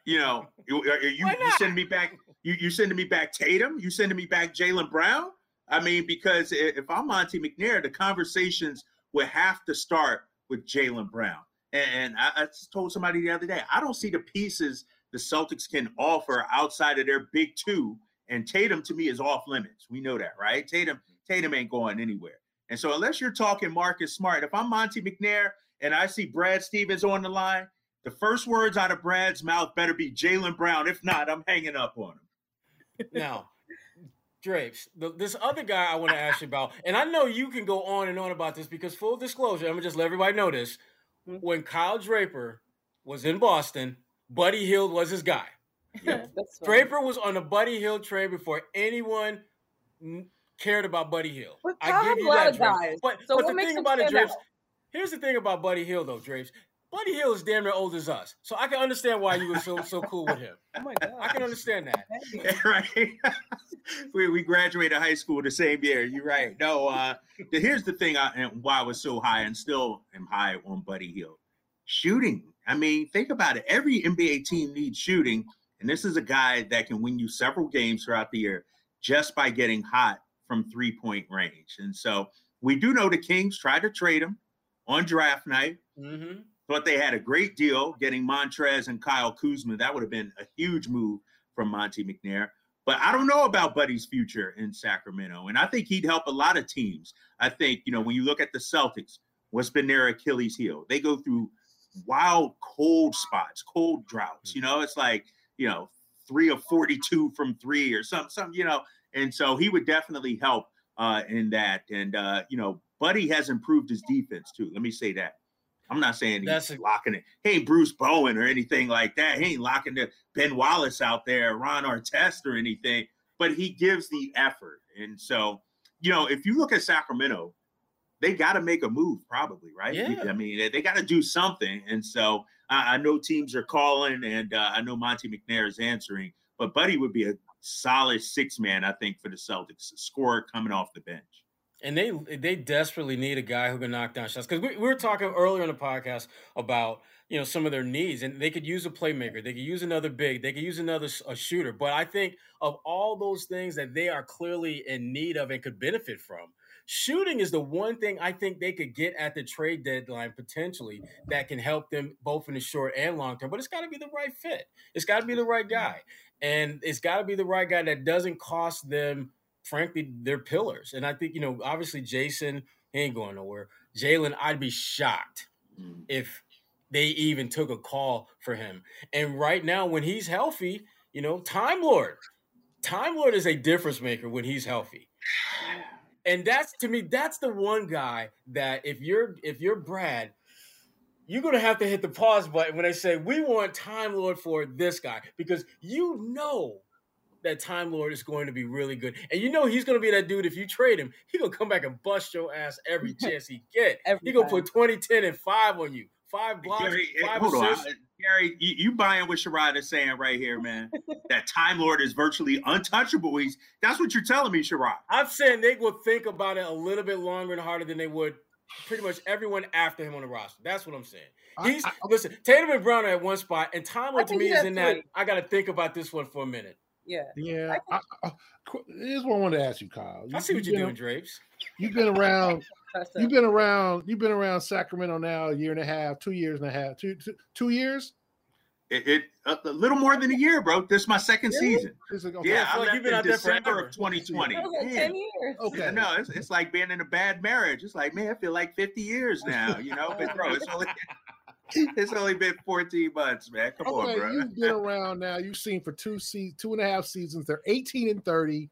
You know, you, are you, Why you not? sending me back. You you sending me back Tatum. You sending me back Jaylen Brown. I mean, because if I'm Monte McNair, the conversations would have to start with Jaylen Brown. And I, I told somebody the other day, I don't see the pieces the Celtics can offer outside of their big two. And Tatum to me is off limits. We know that, right? Tatum Tatum ain't going anywhere. And so unless you're talking Marcus Smart, if I'm Monte McNair and I see Brad Stevens on the line, the first words out of Brad's mouth better be Jaylen Brown. If not, I'm hanging up on him. Now, Drapes, the, this other guy I want to ask you about, and I know you can go on and on about this because full disclosure, I'm gonna just let everybody know this. Hmm? When Kyle Draper was in Boston, Buddy Hield was his guy. That's fine. Draper was on the Buddy Hield train before anyone cared about Buddy Hield. But I give you a lot that, of Drapes. guys. But, So but the thing about it, stand Drapes, here's the thing about Buddy Hield, though, Drapes. Buddy Hield is damn near old as us. So I can understand why you were so so cool with him. Oh my I can understand that. right. we, we graduated high school the same year. You're right. No, uh, the, here's the thing I, and why I was so high and still am high on Buddy Hield Shooting. I mean, think about it. Every NBA team needs shooting. And this is a guy that can win you several games throughout the year just by getting hot from three point range. And so we do know the Kings tried to trade him on draft night. Mm-hmm. Thought they had a great deal getting Montrezl and Kyle Kuzma. That would have been a huge move from Monte McNair. But I don't know about Buddy's future in Sacramento. And I think he'd help a lot of teams. I think, you know, when you look at the Celtics, what's been their Achilles heel? They go through wild cold spots, cold droughts. You know, it's like, you know, three or 42 from three or something, something, you know. And so he would definitely help uh, in that. And, uh, you know, Buddy has improved his defense too. Let me say that. I'm not saying he's That's a- locking it. He ain't Bruce Bowen or anything like that. He ain't locking the Ben Wallace out there, Ron Artest or anything, but he gives the effort. And so, you know, if you look at Sacramento, they got to make a move, probably, right? Yeah. I mean, they, they got to do something. And so I, I know teams are calling, and uh, I know Monte McNair is answering, but Buddy would be a solid six man, I think, for the Celtics, a scorer coming off the bench. And they they desperately need a guy who can knock down shots because we, we were talking earlier in the podcast about you know some of their needs and they could use a playmaker, they could use another big, they could use another a shooter. But I think of all those things that they are clearly in need of and could benefit from, shooting is the one thing I think they could get at the trade deadline potentially that can help them both in the short and long term. But it's got to be the right fit. It's got to be the right guy, and it's got to be the right guy that doesn't cost them frankly, they're pillars. And I think, you know, obviously Jayson, he ain't going nowhere. Jaylen, I'd be shocked Mm. if they even took a call for him. And right now, when he's healthy, you know, Time Lord, Time Lord is a difference maker when he's healthy. And that's to me, that's the one guy that if you're if you're Brad, you're gonna have to hit the pause button when they say we want Time Lord for this guy because you know that Time Lord is going to be really good, and you know he's going to be that dude. If you trade him, he gonna come back and bust your ass every chance he get. Every he gonna put 20, 10, and five on you, five blocks, Gary, five hold on. Gary, you, you buying what Sherrod is saying right here, man. that Time Lord is virtually untouchable. He's that's what you're telling me, Sherrod. I'm saying they will think about it a little bit longer and harder than they would pretty much everyone after him on the roster. That's what I'm saying. He's I- listen, Tatum and Brown are at one spot, and Time Lord to me is at in that. I got to think about this one for a minute. Yeah. Yeah, I, I, oh, qu- here's what I wanted to ask you, Kyle. I see what you've you're been- doing, Drapes. You've been around. You've been around. You've been around Sacramento now a year and a half, two years and a half, two two, two years. It, it a, a little more than a year, bro. This is my second Really? season. Like, okay, Yeah, I feel I like left you've been in out there December forever. of 2020. Like 10 years. Okay. No, it's, it's like being in a bad marriage. It's like, man, I feel like 50 years now, you know? But bro, it's only it's only been 14 months, man. Come on, bro. you've been around now. You've seen for two se- two and a half seasons. They're 18 and 30,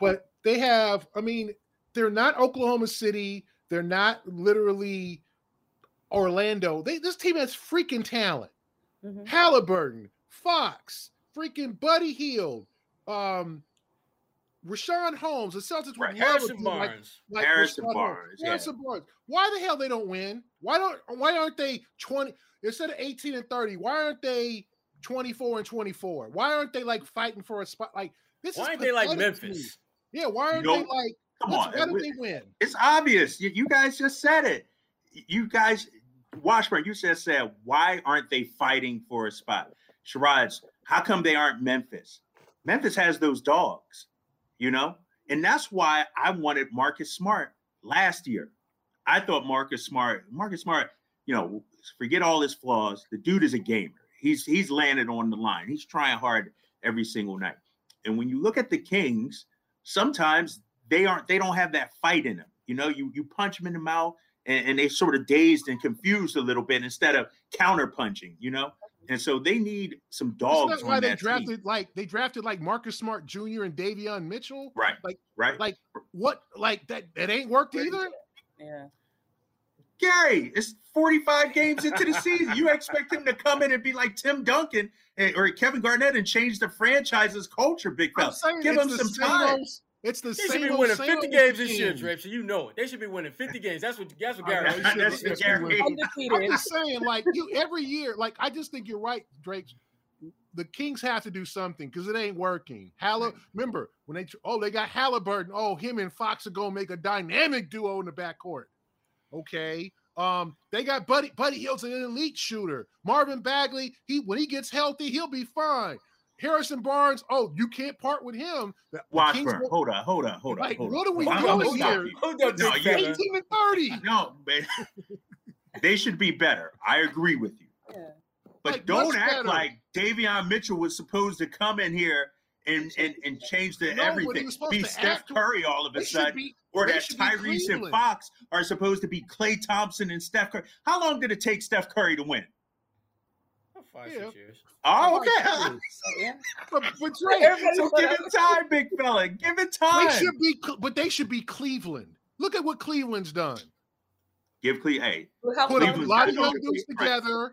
but they have. I mean, they're not Oklahoma City. They're not literally Orlando. They this team has freaking talent. Mhm. Halliburton, Fox, freaking Buddy Hield, um, Richaun Holmes. The Celtics would Right. love a Harrison team like Barnes. like Harrison Richaun Holmes. Barnes, yeah. Harrison Barnes. Why the hell they don't win? Why don't why aren't they 20 instead of 18 and 30? Why aren't they 24 and 24? Why aren't they like fighting for a spot? Like this Why is ain't they like pathetic to me. Memphis? Yeah, why aren't You they like Come what's- on. why don't they win? It's obvious. You, you guys just said it. You guys, Washburn, you just said, why aren't they fighting for a spot? Sherrod's, how come they aren't Memphis? Memphis has those dogs, you know? And that's why I wanted Marcus Smart last year. I thought Marcus Smart, Marcus Smart, you know, forget all his flaws. The dude is a gamer. He's he's landed on the line. He's trying hard every single night. And when you look at the Kings, sometimes they aren't they don't have that fight in them. You know, you you punch them in the mouth and, and they sort of dazed and confused a little bit instead of counter punching, you know? And so they need some dogs That's on why they drafted team. like they drafted like Marcus Smart Jr. and Davion Mitchell. Right. like- right. like- What like that it ain't worked either? Yeah. Gary, it's 45 games into the season. You expect him to come in and be like Tim Duncan and, or Kevin Garnett and change the franchise's culture, big I'm fella. Give him some time. old- It's the They same. should be winning same 50 games this year, team. Drake. So you know it. They should be winning 50 games. That's what that's what I Gary. know, should should That's be the doing. Gary. I'm just saying, like you every year, like I just think you're right, Drake. The Kings have to do something because it ain't working. Hall, remember when they oh they got Halliburton. Oh, him and Fox are gonna make a dynamic duo in the backcourt. Okay. Um, they got Buddy Buddy Hield's an elite shooter. Marvin Bagley, he when he gets healthy, he'll be fine. Harrison Barnes, oh, you can't part with him. The, the Washburn, won't- hold on, hold on, hold on. Like, hold what are we I'm doing gonna here? Hold up, No, Big you- fella. 18 and 30. No, man. they should be better. I agree with you. Yeah. But Like, don't act better. like Davion Mitchell was supposed to come in here and and, and change the No, everything. Be Steph act- Curry all of a sudden, be or that Tyrese and Fox are supposed to be Klay Thompson and Steph Curry. How long did it take Steph Curry to win? Five, Yeah. six years. Oh, okay. Yeah. But, but Drake, so give it time, big fella. Give it they time. should be, but they should be Cleveland. Look at what Cleveland's done. Give Cle hey, Look how Put a lot of got young dudes together.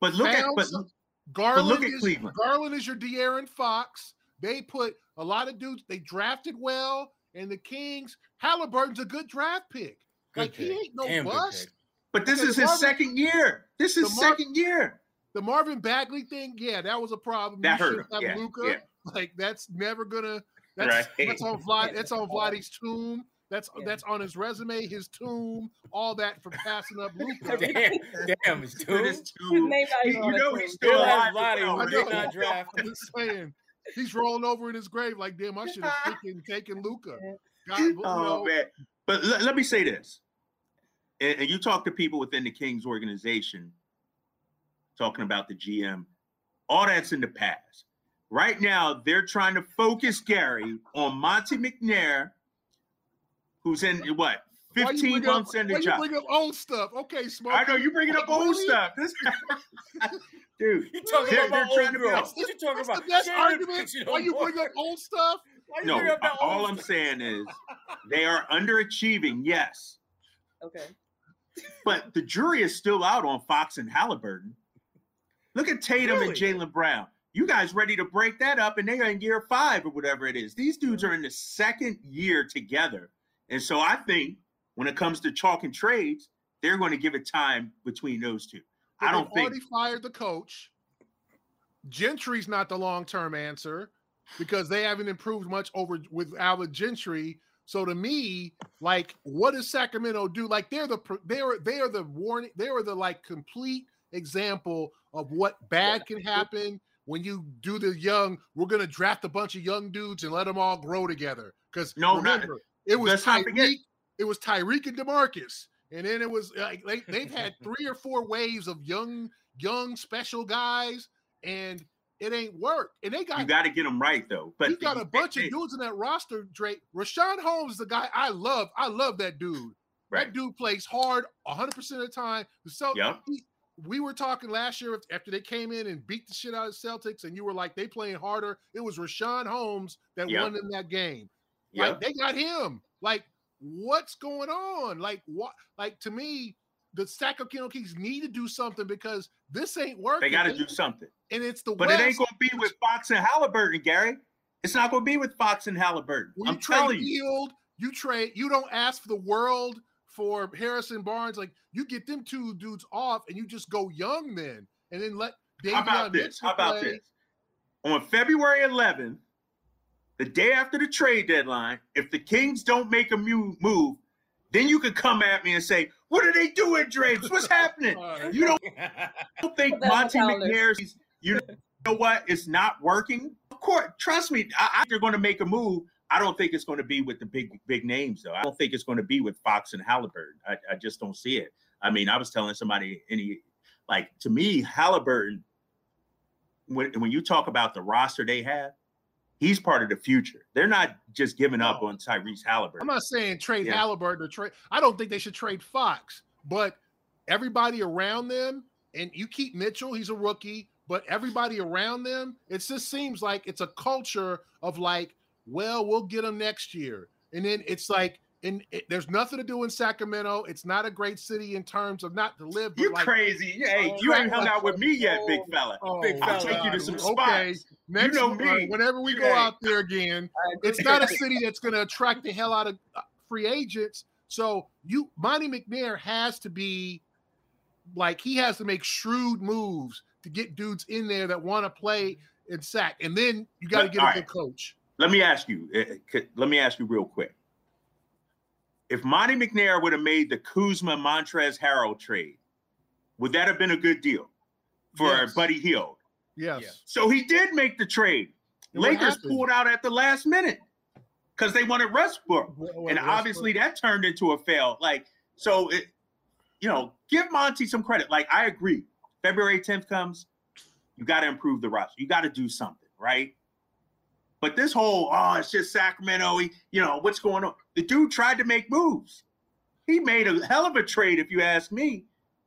but look at Found but some- Garland look at is, Cleveland. Garland is your De'Aaron Fox. They put a lot of dudes. They drafted well, and the Kings. Halliburton's a good draft pick. Good like he ain't no Damn bust. but this Okay, is his Marvin- second year. This is the Mar- second year. The Marvin Bagley thing, yeah, that was a problem. That you hurt have Yeah, Luka. yeah. Like that's never gonna. That's Right. that's on Vlad. That's on Vladdy's tomb. That's Yeah. that's on his resume, his tomb, all that for passing up Luka. Damn, damn, it's It two. is His two. name You, even know he's still Bill alive. has Vladdy, I did know. not draft. I'm just saying, he's rolling over in his grave like, damn, I should have freaking taken Luka. God, Oh know, man! But let, let me say this, and, and you talk to people within the Kings organization, talking about the GM, all that's in the past. Right now, they're trying to focus Gary on Monte McNair, who's in what why you 15 bring months up, in the why you bring up old stuff? Okay, smoke. I know you bringing up old Really? stuff. This, dude. You talking They're- about they're trying old to girl? build- What you talking That's about? the best argument. bitching Why you bring up old stuff? No, bring up that all I'm stuff? saying is they are underachieving. Yes, Okay. But the jury is still out on Fox and Halliburton. Look at Tatum and Jaylen Brown. You guys ready to break that up, and they're in year five or whatever it is. These dudes are in the second year together. And so I think when it comes to chalk and trades, they're going to give it time between those two. But I don't think already fired the coach. Gentry's not the long term answer because they haven't improved much over with Alvin Gentry. So to me, like, what does Sacramento do? Like, they're the they are they are the warning. They are the like complete example of what bad can happen when you do the young. We're gonna draft a bunch of young dudes and let them all grow together. Because No, not- it was let's not forget- Tyreke. It was Tyreke and Demarcus, and then it was like they, they've had three or four waves of young young special guys, and it ain't worked. And they got you got to get them right, though. But you got a bunch of dudes in that roster, Drake. Richaun Holmes is the guy I love. I love that dude. Right. That dude plays hard 100% of the time. So Yep. he- we were talking last year after they came in and beat the shit out of Celtics, and you were like, they playing harder. It was Richaun Holmes that Yep. won in that game. Yep. Like they got him. Like, what's going on? Like, what? Like to me, the Sacramento Kings need to do something because this ain't working. they got to do something. and it's the But West. it ain't going to be with Fox and Halliburton, Gary. It's not going to be with Fox and Halliburton. When I'm trade telling you. Hield, you trade. You don't ask for the world for Harrison Barnes. Like you get them two dudes off, and you just go young then, and then let. How about Davion this? Mitchell How about play. this? On February 11th, the day after the trade deadline, if the Kings don't make a move, then you could come at me and say, "What are they doing, Drapes? What's happening?" Uh, You don't, don't think Put that on Monte the calendar. McNair's, you know what? It's not working. Of course, trust me, I, I, they're going to make a move. I don't think it's going to be with the big big names, though. I don't think it's going to be with Fox and Halliburton. I, I just don't see it. I mean, I was telling somebody, any like to me, Halliburton. When when you talk about the roster they have, he's part of the future. They're not just giving up on Tyrese Halliburton. I'm not saying trade Yeah. Halliburton or trade. I don't think they should trade Fox, but everybody around them, and you keep Mitchell, he's a rookie, but everybody around them, it just seems like it's a culture of like, well, we'll get them next year, and then it's like and it, there's nothing to do in Sacramento. It's not a great city in terms of not to live. You like, crazy? Hey, you ain't hung out with me yet, big fella. Oh, Big I'll take you to some Okay, spots. next know uh, me. whenever we go Hey. out there again, it's not a city that's going to attract the hell out of uh, free agents. So you, Monte McNair has to be like he has to make shrewd moves to get dudes in there that want to play in sack, and then you got to get a all good right. coach. Let me ask you. uh, Let me ask you real quick. If Monte McNair would have made the Kuzma Montrezl Harrell trade, would that have been a good deal for Yes. Buddy Hield? Yes. Yeah. So he did make the trade. And what Lakers pulled out at the last minute because they wanted Westbrook. What- what and Westbrook- obviously that turned into a fail. Like, so it, you know, give Monte some credit. Like, I agree. February 10th comes, you got to improve the roster. You got to do something, right? But this whole, oh, it's just Sacramento, he- you know, what's going on? The dude tried to make moves. He made a hell of a trade, if you ask me.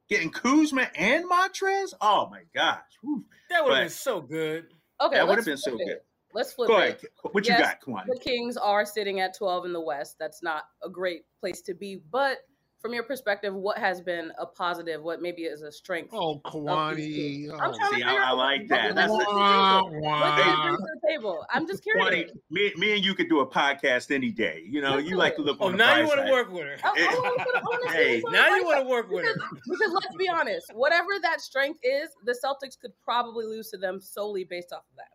Getting Kuzma and Montrezl? Oh my gosh. Whew. That would have been so good. Okay, That would have been so it. good. Let's flip Go it. ahead. What you Yes, got, Kwani? The Kings are sitting at 12 in the West. That's not a great place to be. But from your perspective, what has been a positive? What maybe is a strength? Oh, Kwani. I'm oh. trying See, to I- I like that. That's did the- they bring to the Wah, table? What did bring to the table? I'm just Kwani, curious. me, me and you could do a podcast any day. You know, you like to look Oh, on the now you want to work with her. I- I wanna put- I wanna see Hey, what's on the Now you want to work with her. because, because let's be honest, whatever that strength is, the Celtics could probably lose to them solely based off of that.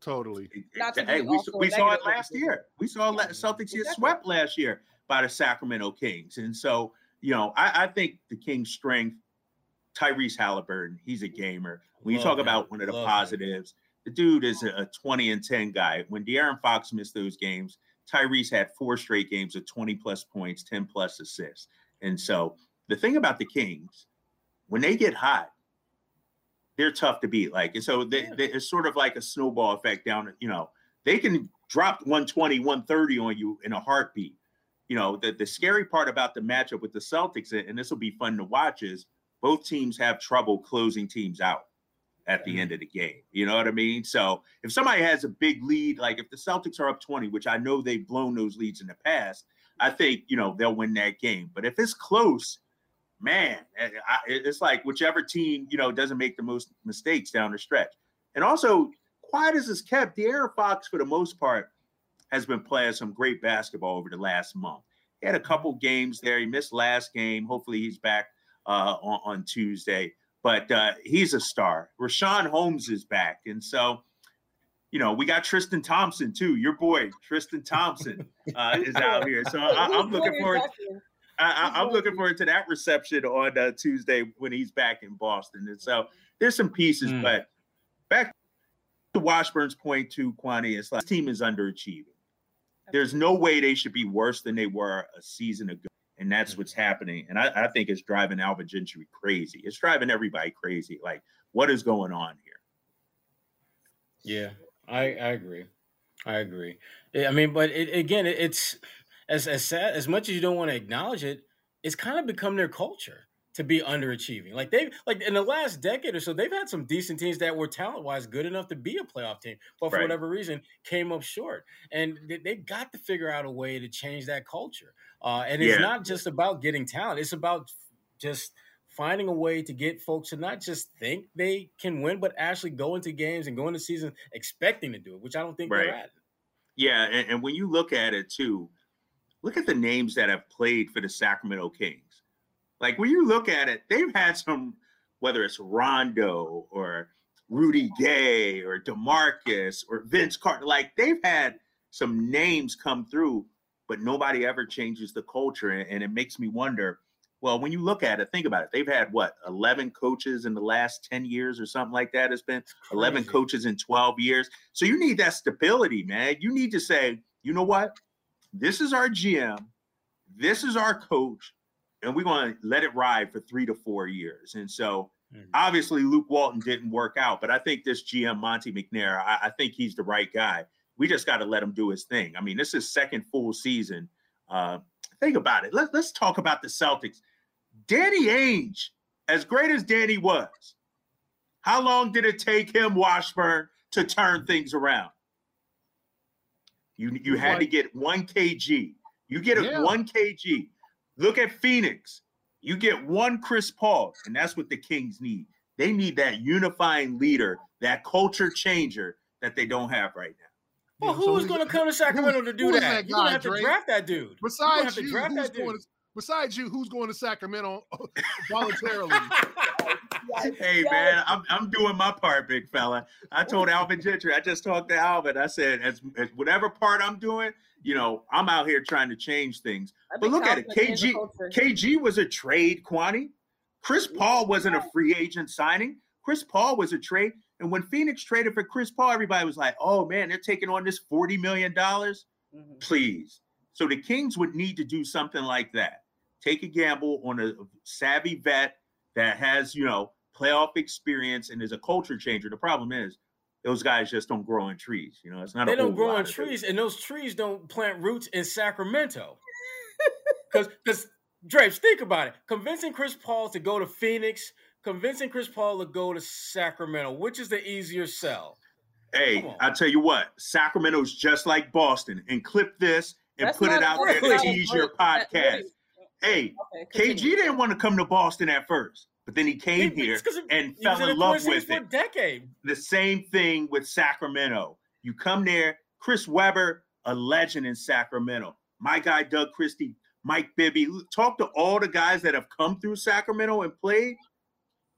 Totally. Not to Hey, we, we saw it last year. We saw la- Celtics get Exactly. swept last year by the Sacramento Kings. And so, you know, I, I think the Kings' strength, Tyrese Halliburton, he's a gamer. When you Love talk him. about one of the Love him. positives, the dude is a, a 20 and 10 guy. When De'Aaron Fox missed those games, Tyrese had four straight games of 20 plus points, 10 plus assists. And so the thing about the Kings, when they get hot, they're tough to beat. Like, and so they, they, it's sort of like a snowball effect down, you know, they can drop 120, 130 on you in a heartbeat. You know, the, the scary part about the matchup with the Celtics, and this will be fun to watch, is both teams have trouble closing teams out at the end of the game. You know what I mean? So if somebody has a big lead, like if the Celtics are up 20, which I know they've blown those leads in the past, I think, you know, they'll win that game. But if it's close, man, eh, I- it's like whichever team, you know, doesn't make the most mistakes down the stretch. And also, quiet as it's kept, De'Aaron Fox, for the most part, has been playing some great basketball over the last month. He had a couple games there. He missed last game. Hopefully, he's back uh, on, on Tuesday. But uh, he's a star. Richaun Holmes is back. And so, you know, we got Tristan Thompson, too. Your boy, Tristan Thompson, uh, is out here. So I, I'm looking forward. I, I'm looking forward to that reception on uh, Tuesday when he's back in Boston. And so there's some pieces, Mm. but back to Washburn's point to Kwani, it's like this team is underachieving. There's no way they should be worse than they were a season ago. And that's mm-hmm. what's happening. And I, I think it's driving Alvin Gentry crazy. It's driving everybody crazy. Like, what is going on here? Yeah, I, I agree. I agree. I mean, but it, again, it's as as sad as much as you don't want to acknowledge it. It's kind of become their culture to be underachieving. Like they like in the last decade or so, they've had some decent teams that were talent wise good enough to be a playoff team, but for Right. whatever reason came up short. And they, they got to figure out a way to change that culture. Uh, and it's Yeah. not just about getting talent; it's about just finding a way to get folks to not just think they can win, but actually go into games and go into season expecting to do it, which I don't think they're at. Yeah, and, and when you look at it too, look at the names that have played for the Sacramento Kings. Like when you look at it, they've had some, whether it's Rondo or Rudy Gay or DeMarcus or Vince Carter, like they've had some names come through, but nobody ever changes the culture. And, it makes me wonder. Well, when you look at it, think about it. They've had what, 11 coaches in the last 10 years or something like that? It's been 11 coaches in 12 years. So you need that stability, man. You need to say, you know what? This is our GM, this is our coach, and we're going to let it ride for three to four years. And so Mhm. obviously Luke Walton didn't work out, but I think this GM, Monte McNair, I, I think he's the right guy. We just got to let him do his thing. I mean, this is second full season. Uh, think about it. Let, let's talk about the Celtics. Danny Ainge, as great as Danny was, how long did it take him, Washburn, to turn things around? You you had to get one kg. You get a Yeah. one KG. Look at Phoenix. You get one Chris Paul, and that's what the Kings need. They need that unifying leader, that culture changer that they don't have right now. Well, who's who's- going to come to Sacramento to do who is that? that You're going to have to draft that dude. You're gonna have Besides you, draft who's that dude. going to, besides you, who's going to Sacramento voluntarily? Hey man, I'm I'm doing my part, big fella. I told Alvin Gentry, I just talked to Alvin. I said, as, as whatever part I'm doing, you know, I'm out here trying to change things. But look at it, Calvin changed the KG. KG was a trade, Kwani. Chris Paul wasn't a free agent signing. Chris Paul was a trade. And when Phoenix traded for Chris Paul, everybody was like, oh man, they're taking on this $40 million. Mhm. Please. So the Kings would need to do something like that. Take a gamble on a savvy vet that has, you know, playoff experience and is a culture changer. The problem is those guys just don't grow in trees. You know, it's not they a whole don't grow lot on of it. trees, and those trees don't plant roots in Sacramento. Because, because Drapes, think about it. Convincing Chris Paul to go to Phoenix, convincing Chris Paul to go to Sacramento, which is the easier sell? Hey, Come on. I tell you what, Sacramento's just like Boston. And clip this and That's put it out true. there to Really? tease your That- podcast. Hey, Okay, KG didn't want to come to Boston at first, but then he came He- here it's 'cause he- and he fell in in love Twin Cities with for it. a decade. The same thing with Sacramento. You come there, Chris Webber, a legend in Sacramento. My guy Doug Christie, Mike Bibby. Talk to all the guys that have come through Sacramento and played.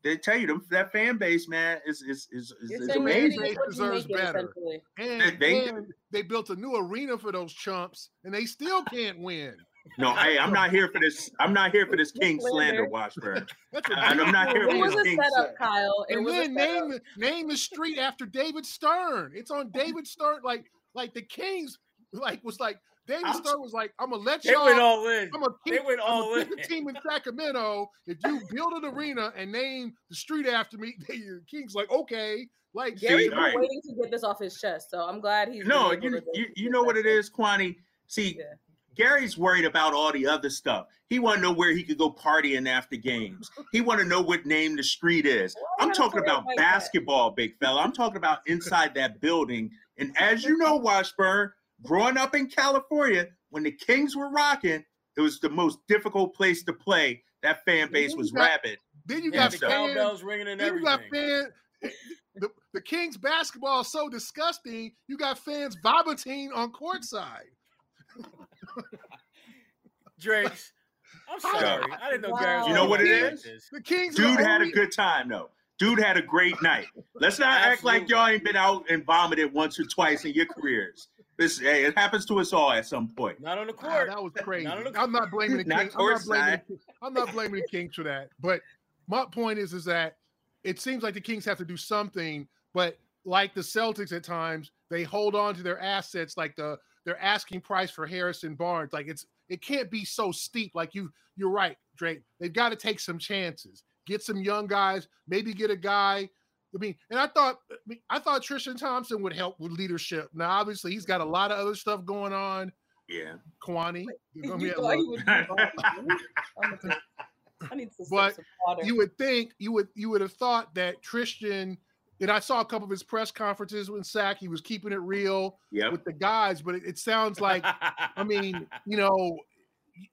They tell you them that fan base, man, is is is, is, is amazing. City is what you Deserves better. essentially. And They- and they built a new arena for those chumps, and they still can't win. No, hey, I'm not here for this. I'm not here for this King Slander. slander, Washburn. And I'm not here It for was this a King setup, slander. Kyle. It and was then setup. name name the street after David Stern. It's on David Stern. Like like the Kings like was like David I'm- Stern was like, I'm gonna let They y'all. went all in. I'm gonna They keep, went I'm gonna all in. a team in Sacramento. If you build an arena and name the street after me, the Kings like okay, like Gary's See, been all right. waiting to get this off his chest, so I'm glad he's. No, you you, you know what out it there. is, Kwani. See, Yeah. Gary's worried about all the other stuff. He want to know where he could go partying after games. He want to know what name the street is. Why I'm talking about like that? basketball, big fella. I'm talking about inside that building. And as you know, Washburn, growing up in California, when the Kings were rocking, it was the most difficult place to play. That fan base was got- rabid. then you Yeah, got the fans. cowbells ringing and Then you got everything. fans. Eh, the, the Kings basketball is so disgusting. You got fans vomiting on courtside. Drakes. I'm sorry. I didn't know Gary was You know what it gonna be like is? The Kings. Dude the had a good time though. Dude had a great night. Let's not act like y'all ain't been out and vomited once or twice in your careers. This hey, it happens to us all at some point. Not on the court. that was crazy. Not the- I'm not blaming the Kings. I'm not blaming, courtside. the, I'm not blaming the Kings for that. But my point is, is that it seems like the Kings have to do something. But like the Celtics, at times they hold on to their assets, like the their asking price for Harrison Barnes. Like it's it can't be so steep. Like you, you're right, Drake. They've got to take some chances. Get some young guys. Maybe get a guy. I mean, and I thought I, mean, I thought Tristan Thompson would help with leadership. Now, obviously, he's got a lot of other stuff going on. Yeah. Kwani, you're be You thought he would do. I'm gonna- I need to But some water. you would think you would you would have thought that Tristan and I saw a couple of his press conferences when Sack he was keeping it real Yep. with the guys, but it, it sounds like I mean, you know,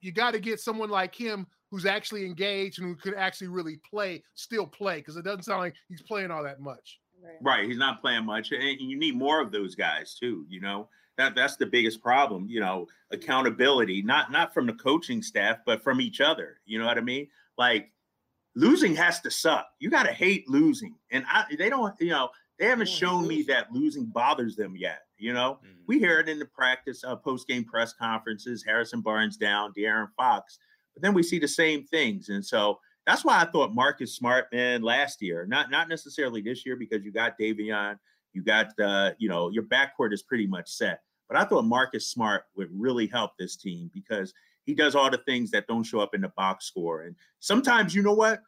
you got to get someone like him who's actually engaged and who could actually really play, still play, because it doesn't sound like he's playing all that much. Right. Right. He's not playing much. And you need more of those guys too, you know. That that's the biggest problem, you know, accountability, not not from the coaching staff, but from each other. You know what I mean? Like losing has to suck. You gotta hate losing. And I they don't, you know, they haven't shown me that losing bothers them yet. You know, Mhm. we hear it in the practice uh, post game press conferences. Harrison Barnes down, De'Aaron Fox, but then we see the same things, and so that's why I thought Marcus Smart, man, last year, not not necessarily this year because you got Davion, you got uh, you know, your backcourt is pretty much set. But I thought Marcus Smart would really help this team because he does all the things that don't show up in the box score. And sometimes, you know what?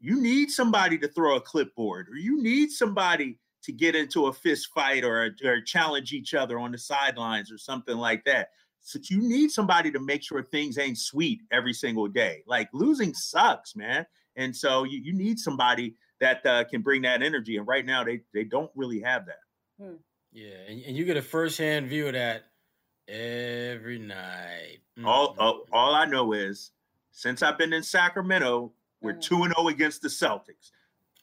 You need somebody to throw a clipboard, or you need somebody to get into a fist fight or, or challenge each other on the sidelines or something like that. So you need somebody to make sure things ain't sweet every single day. Like losing sucks, man. And so you, you need somebody that uh, can bring that energy. And right now they they don't really have that. Yeah, and, and you get a firsthand view of that Every night. All, Mm-hmm. all all I know is since I've been in Sacramento, we're Mhm. two and zero against the Celtics.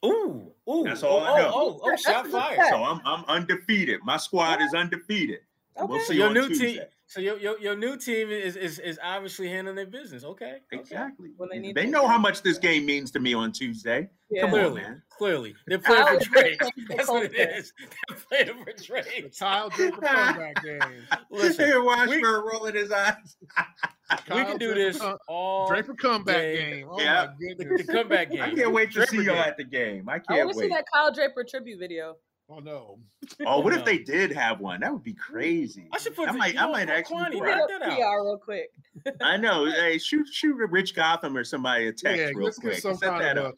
Ooh, ooh. That's all oh, I know. Oh, oh, oh, That's shot a fired. So I'm I'm undefeated. My squad is undefeated. We'll Okay. So see your on new Tuesday. team, so your, your your new team is is is obviously handling their business. Okay, okay. Exactly. When they need They know how much this game means to me on Tuesday. Yeah. Come on, Clearly, man. clearly, they're playing for is Drake. That's what it Colton. is. They're playing for The Drake. Kyle Draper comeback game. Listen, Here, watch we- her rolling his eyes. we can do this come- all Draper comeback day. game. Oh Yeah. my The, goodness. the comeback game. I can't wait to Draper see you game. at the game. I I can't want to see wait. that Kyle Draper tribute video. Oh no. Oh, what No. if they did have one? That would be crazy. I should put I the- might, I know, might put actually. Kwani, Get try. write a that out. PR real quick. I know. Hey, shoot, shoot Rich Gotham or somebody a text yeah, real let's quick. get some Set that up.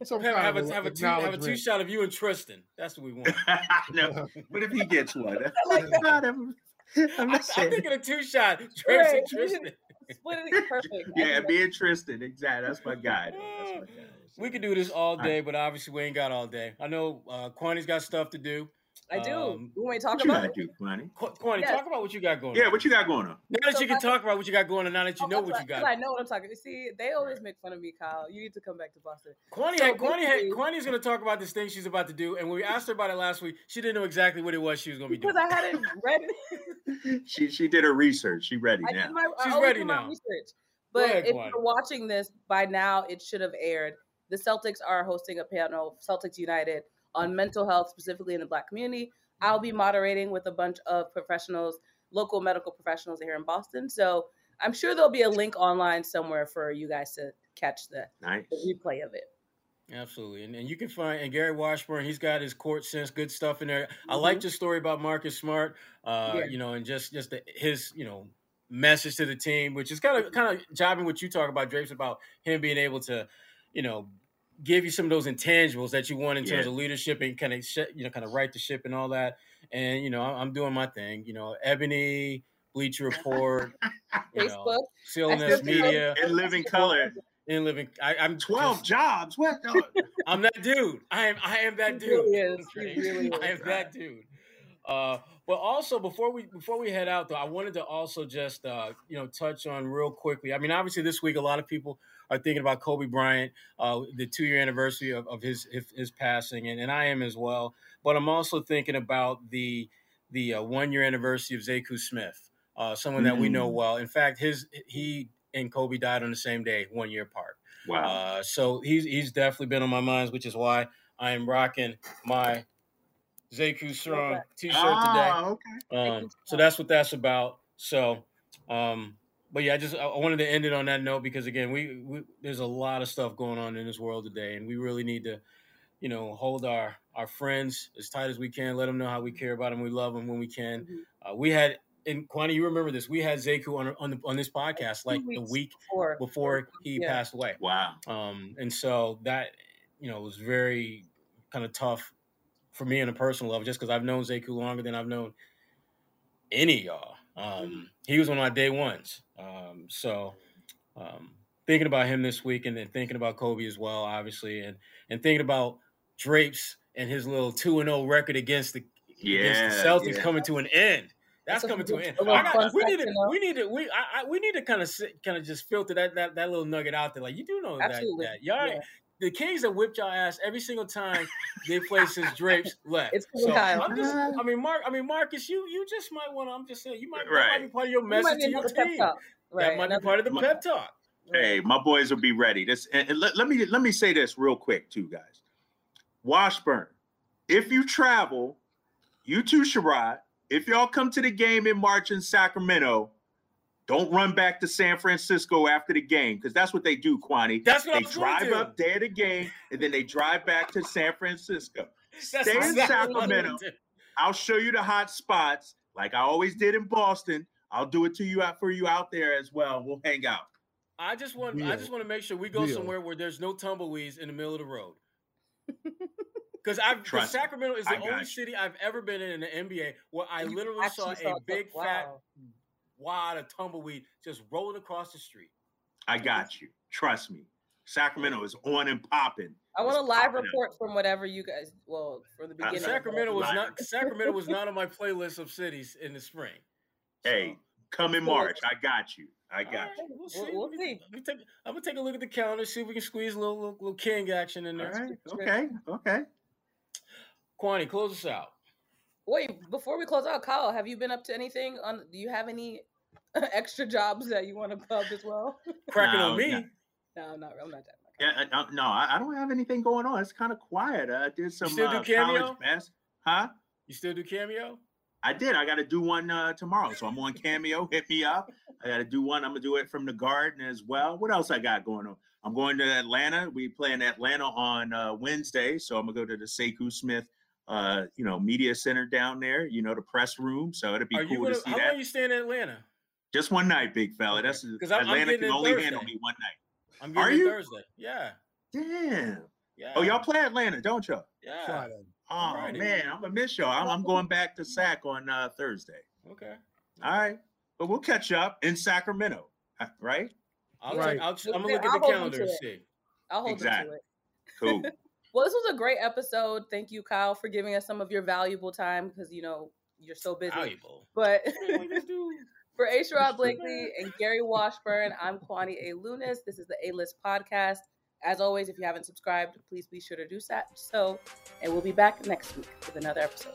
a, some Have, have, a, have, a two, have a two shot of you and Tristan. That's what we want. no, but if he gets one, oh I'm, not, I'm, I'm I, not I'm thinking a two shot. Drapes Right. and Tristan. Split it perfect. Yeah, think me and Tristan. Exactly. That's my guy. That's my guy. We could do this all day, but obviously we ain't got all day. I know uh, Kwani's got stuff to do. I do. Um, you want me to talk What you about gotta it? do, Kwani? Qu- Kwani, Yes. talk about what you got going on. Yeah, on. what you got going on? now that So you can I- talk about what you got going on, now that you Oh, know that's what you got. I know what I'm talking. You see, they always make fun of me, Kyle. You need to come back to Boston. Kwani, So had, Kwani, had, basically- Kwani's going to talk about this thing she's about to do, and when we asked her about it last week, she didn't know exactly what it was she was going to be doing. Because. I hadn't read it. She she did her research. She ready I now. did my, She's always ready do my now. research. But ahead, if Kwani. you're watching this by now, it should have aired. The Celtics are hosting a panel, Celtics United, on mental health, specifically in the Black community. I'll be moderating with a bunch of professionals, local medical professionals here in Boston. So I'm sure there'll be a link online somewhere for you guys to catch the, Nice. the replay of it. Absolutely, and, and you can find and Gary Washburn. He's got his court sense, good stuff in there. I Mhm. liked your story about Marcus Smart. Uh, Yeah. you know, and just just the, his you know message to the team, which is kind of kind of jobbing what you talk about, Drapes, about him being able to, you know, give you some of those intangibles that you want in terms Yeah. of leadership and kind of sh- you know kind of right the ship and all that. And you know, I'm, I'm doing my thing. You know, Ebony, Bleacher Report, you know, Facebook. CLNS Media, In living color. in living. I, I'm Twelve just- jobs. What? I'm that dude. I am. I am that He dude. really is. He really I am that dude. Uh, but also before we before we head out though, I wanted to also just uh, you know touch on real quickly. I mean, obviously this week a lot of people are thinking about Kobe Bryant, uh, the two year anniversary of, of his, his his passing, and, and I am as well. But I'm also thinking about the the uh, one year anniversary of Sekou Smith, uh, someone that we know Mm. well. In fact, his he and Kobe died on the same day, one year apart. wow. Uh, so he's he's definitely been on my mind, which is why I am rocking my Sekou Strong Okay. T-shirt Ah, okay. today. Um, so that's what that's about. So, um, but yeah, I just I I wanted to end it on that note because again, we, we there's a lot of stuff going on in this world today, and we really need to, you know, hold our our friends as tight as we can. Let them know how we care about them, we love them when we can. Mhm. Uh, we had. And Kwani, you remember this? We had Sekou on on, the, on this podcast like the week Before, before he Yeah. passed away. Wow. Um, and so that, you know, was very kind of tough for me on a personal level, just because I've known Sekou longer than I've known any of y'all. Um, he was one of my day ones. Um, so um, thinking about him this week and then thinking about Kobe as well, obviously, and and thinking about Drapes and his little two and zero record against the against Yeah, the Celtics yeah. coming to an end. That's That's coming to an end. a little I got- we need to, to we need to, we, I, I, we need to kind of kind of just filter that, that that little nugget out there. Like you do know that, that y'all, Yeah. The Kings that whipped y'all ass every single time they played since Drapes left. It's cool, so Kyle. I'm just, I mean, Mark, I mean, Marcus, you you just might want to. I'm just saying, you might, Right. might be part of your message be to your team. Right. That might be part of the My- pep talk. Hey, my boys will be ready. This and, and let, let me let me say this real quick too, guys. Washburn, if you travel, you too, Sherrod. If y'all come to the game in March in Sacramento, don't run back to San Francisco after the game because that's what they do, Kwani. That's what They I was drive up there the game and then they drive back to San Francisco. Stay in exactly what Sacramento. I'll show you the hot spots like I always did in Boston. I'll do it to you out for you out there as well. We'll hang out. I just want, I just want to make sure we go Deal. somewhere where there's no tumbleweeds in the middle of the road. Because I've 'cause Trust. Sacramento is the only you. city I've ever been in in the NBA where I literally actually saw a the- big fat wow. Wad of tumbleweed just rolling across the street. I got you. Trust me. Sacramento is on and popping. I want a live popping up. report from whatever you guys. Well, for the beginning. of Sacramento was not Sacramento was not on my playlist of cities in the spring. Hey, come in March. I got you. I got right, you. We'll see. We'll, we'll see. let take, I'm gonna take a look at the calendar, see if we can squeeze a little little, little king action in there. right. Okay. Okay. Kwani, close us out. Wait, before we close out, Kyle, have you been up to anything? On do you have any extra jobs that you want to plug as well? Cracking No, on me. no. no, not I'm not that. Yeah. uh, No, I, I don't have anything going on. It's kind of quiet. I did some still do uh, Cameo? college bas- Huh? You still do cameo? I did. I got to do one uh, tomorrow. So I'm on Cameo. Hit me up. I got to do one. I'm gonna do it from the Garden as well. What else I got going on? I'm going to Atlanta. We play in Atlanta on uh, Wednesday, so I'm gonna go to the Sekou Smith, uh, you know, media center down there. You know, the press room. So it'd be Are cool gonna? to see How that. long are you staying in Atlanta? Just one night, big fella. That's 'Cause I'm- I'm Atlanta can only Thursday. handle me one night. I'm Are you? Thursday. Yeah. Damn. Yeah. Oh, y'all play Atlanta, don't y'all? Yeah. Friday. Oh Friday. man, I'm gonna miss y'all. I'm, I'm going back to SAC on uh, Thursday. Okay. All right, but we'll catch up in Sacramento, right? I'll Right. take, I'll, I'm gonna look at I'll the calendar and see. I'll hold Exactly. to it. Cool. Well, this was a great episode. Thank you, Kyle, for giving us some of your valuable time because you know you're so busy. Valuable. But What do you do? for. Sherrod Blakely and Gary Washburn, I'm Kwani A. Lunis. This is the A List Podcast. As always, if you haven't subscribed, please be sure to do that. So, and we'll be back next week with another episode.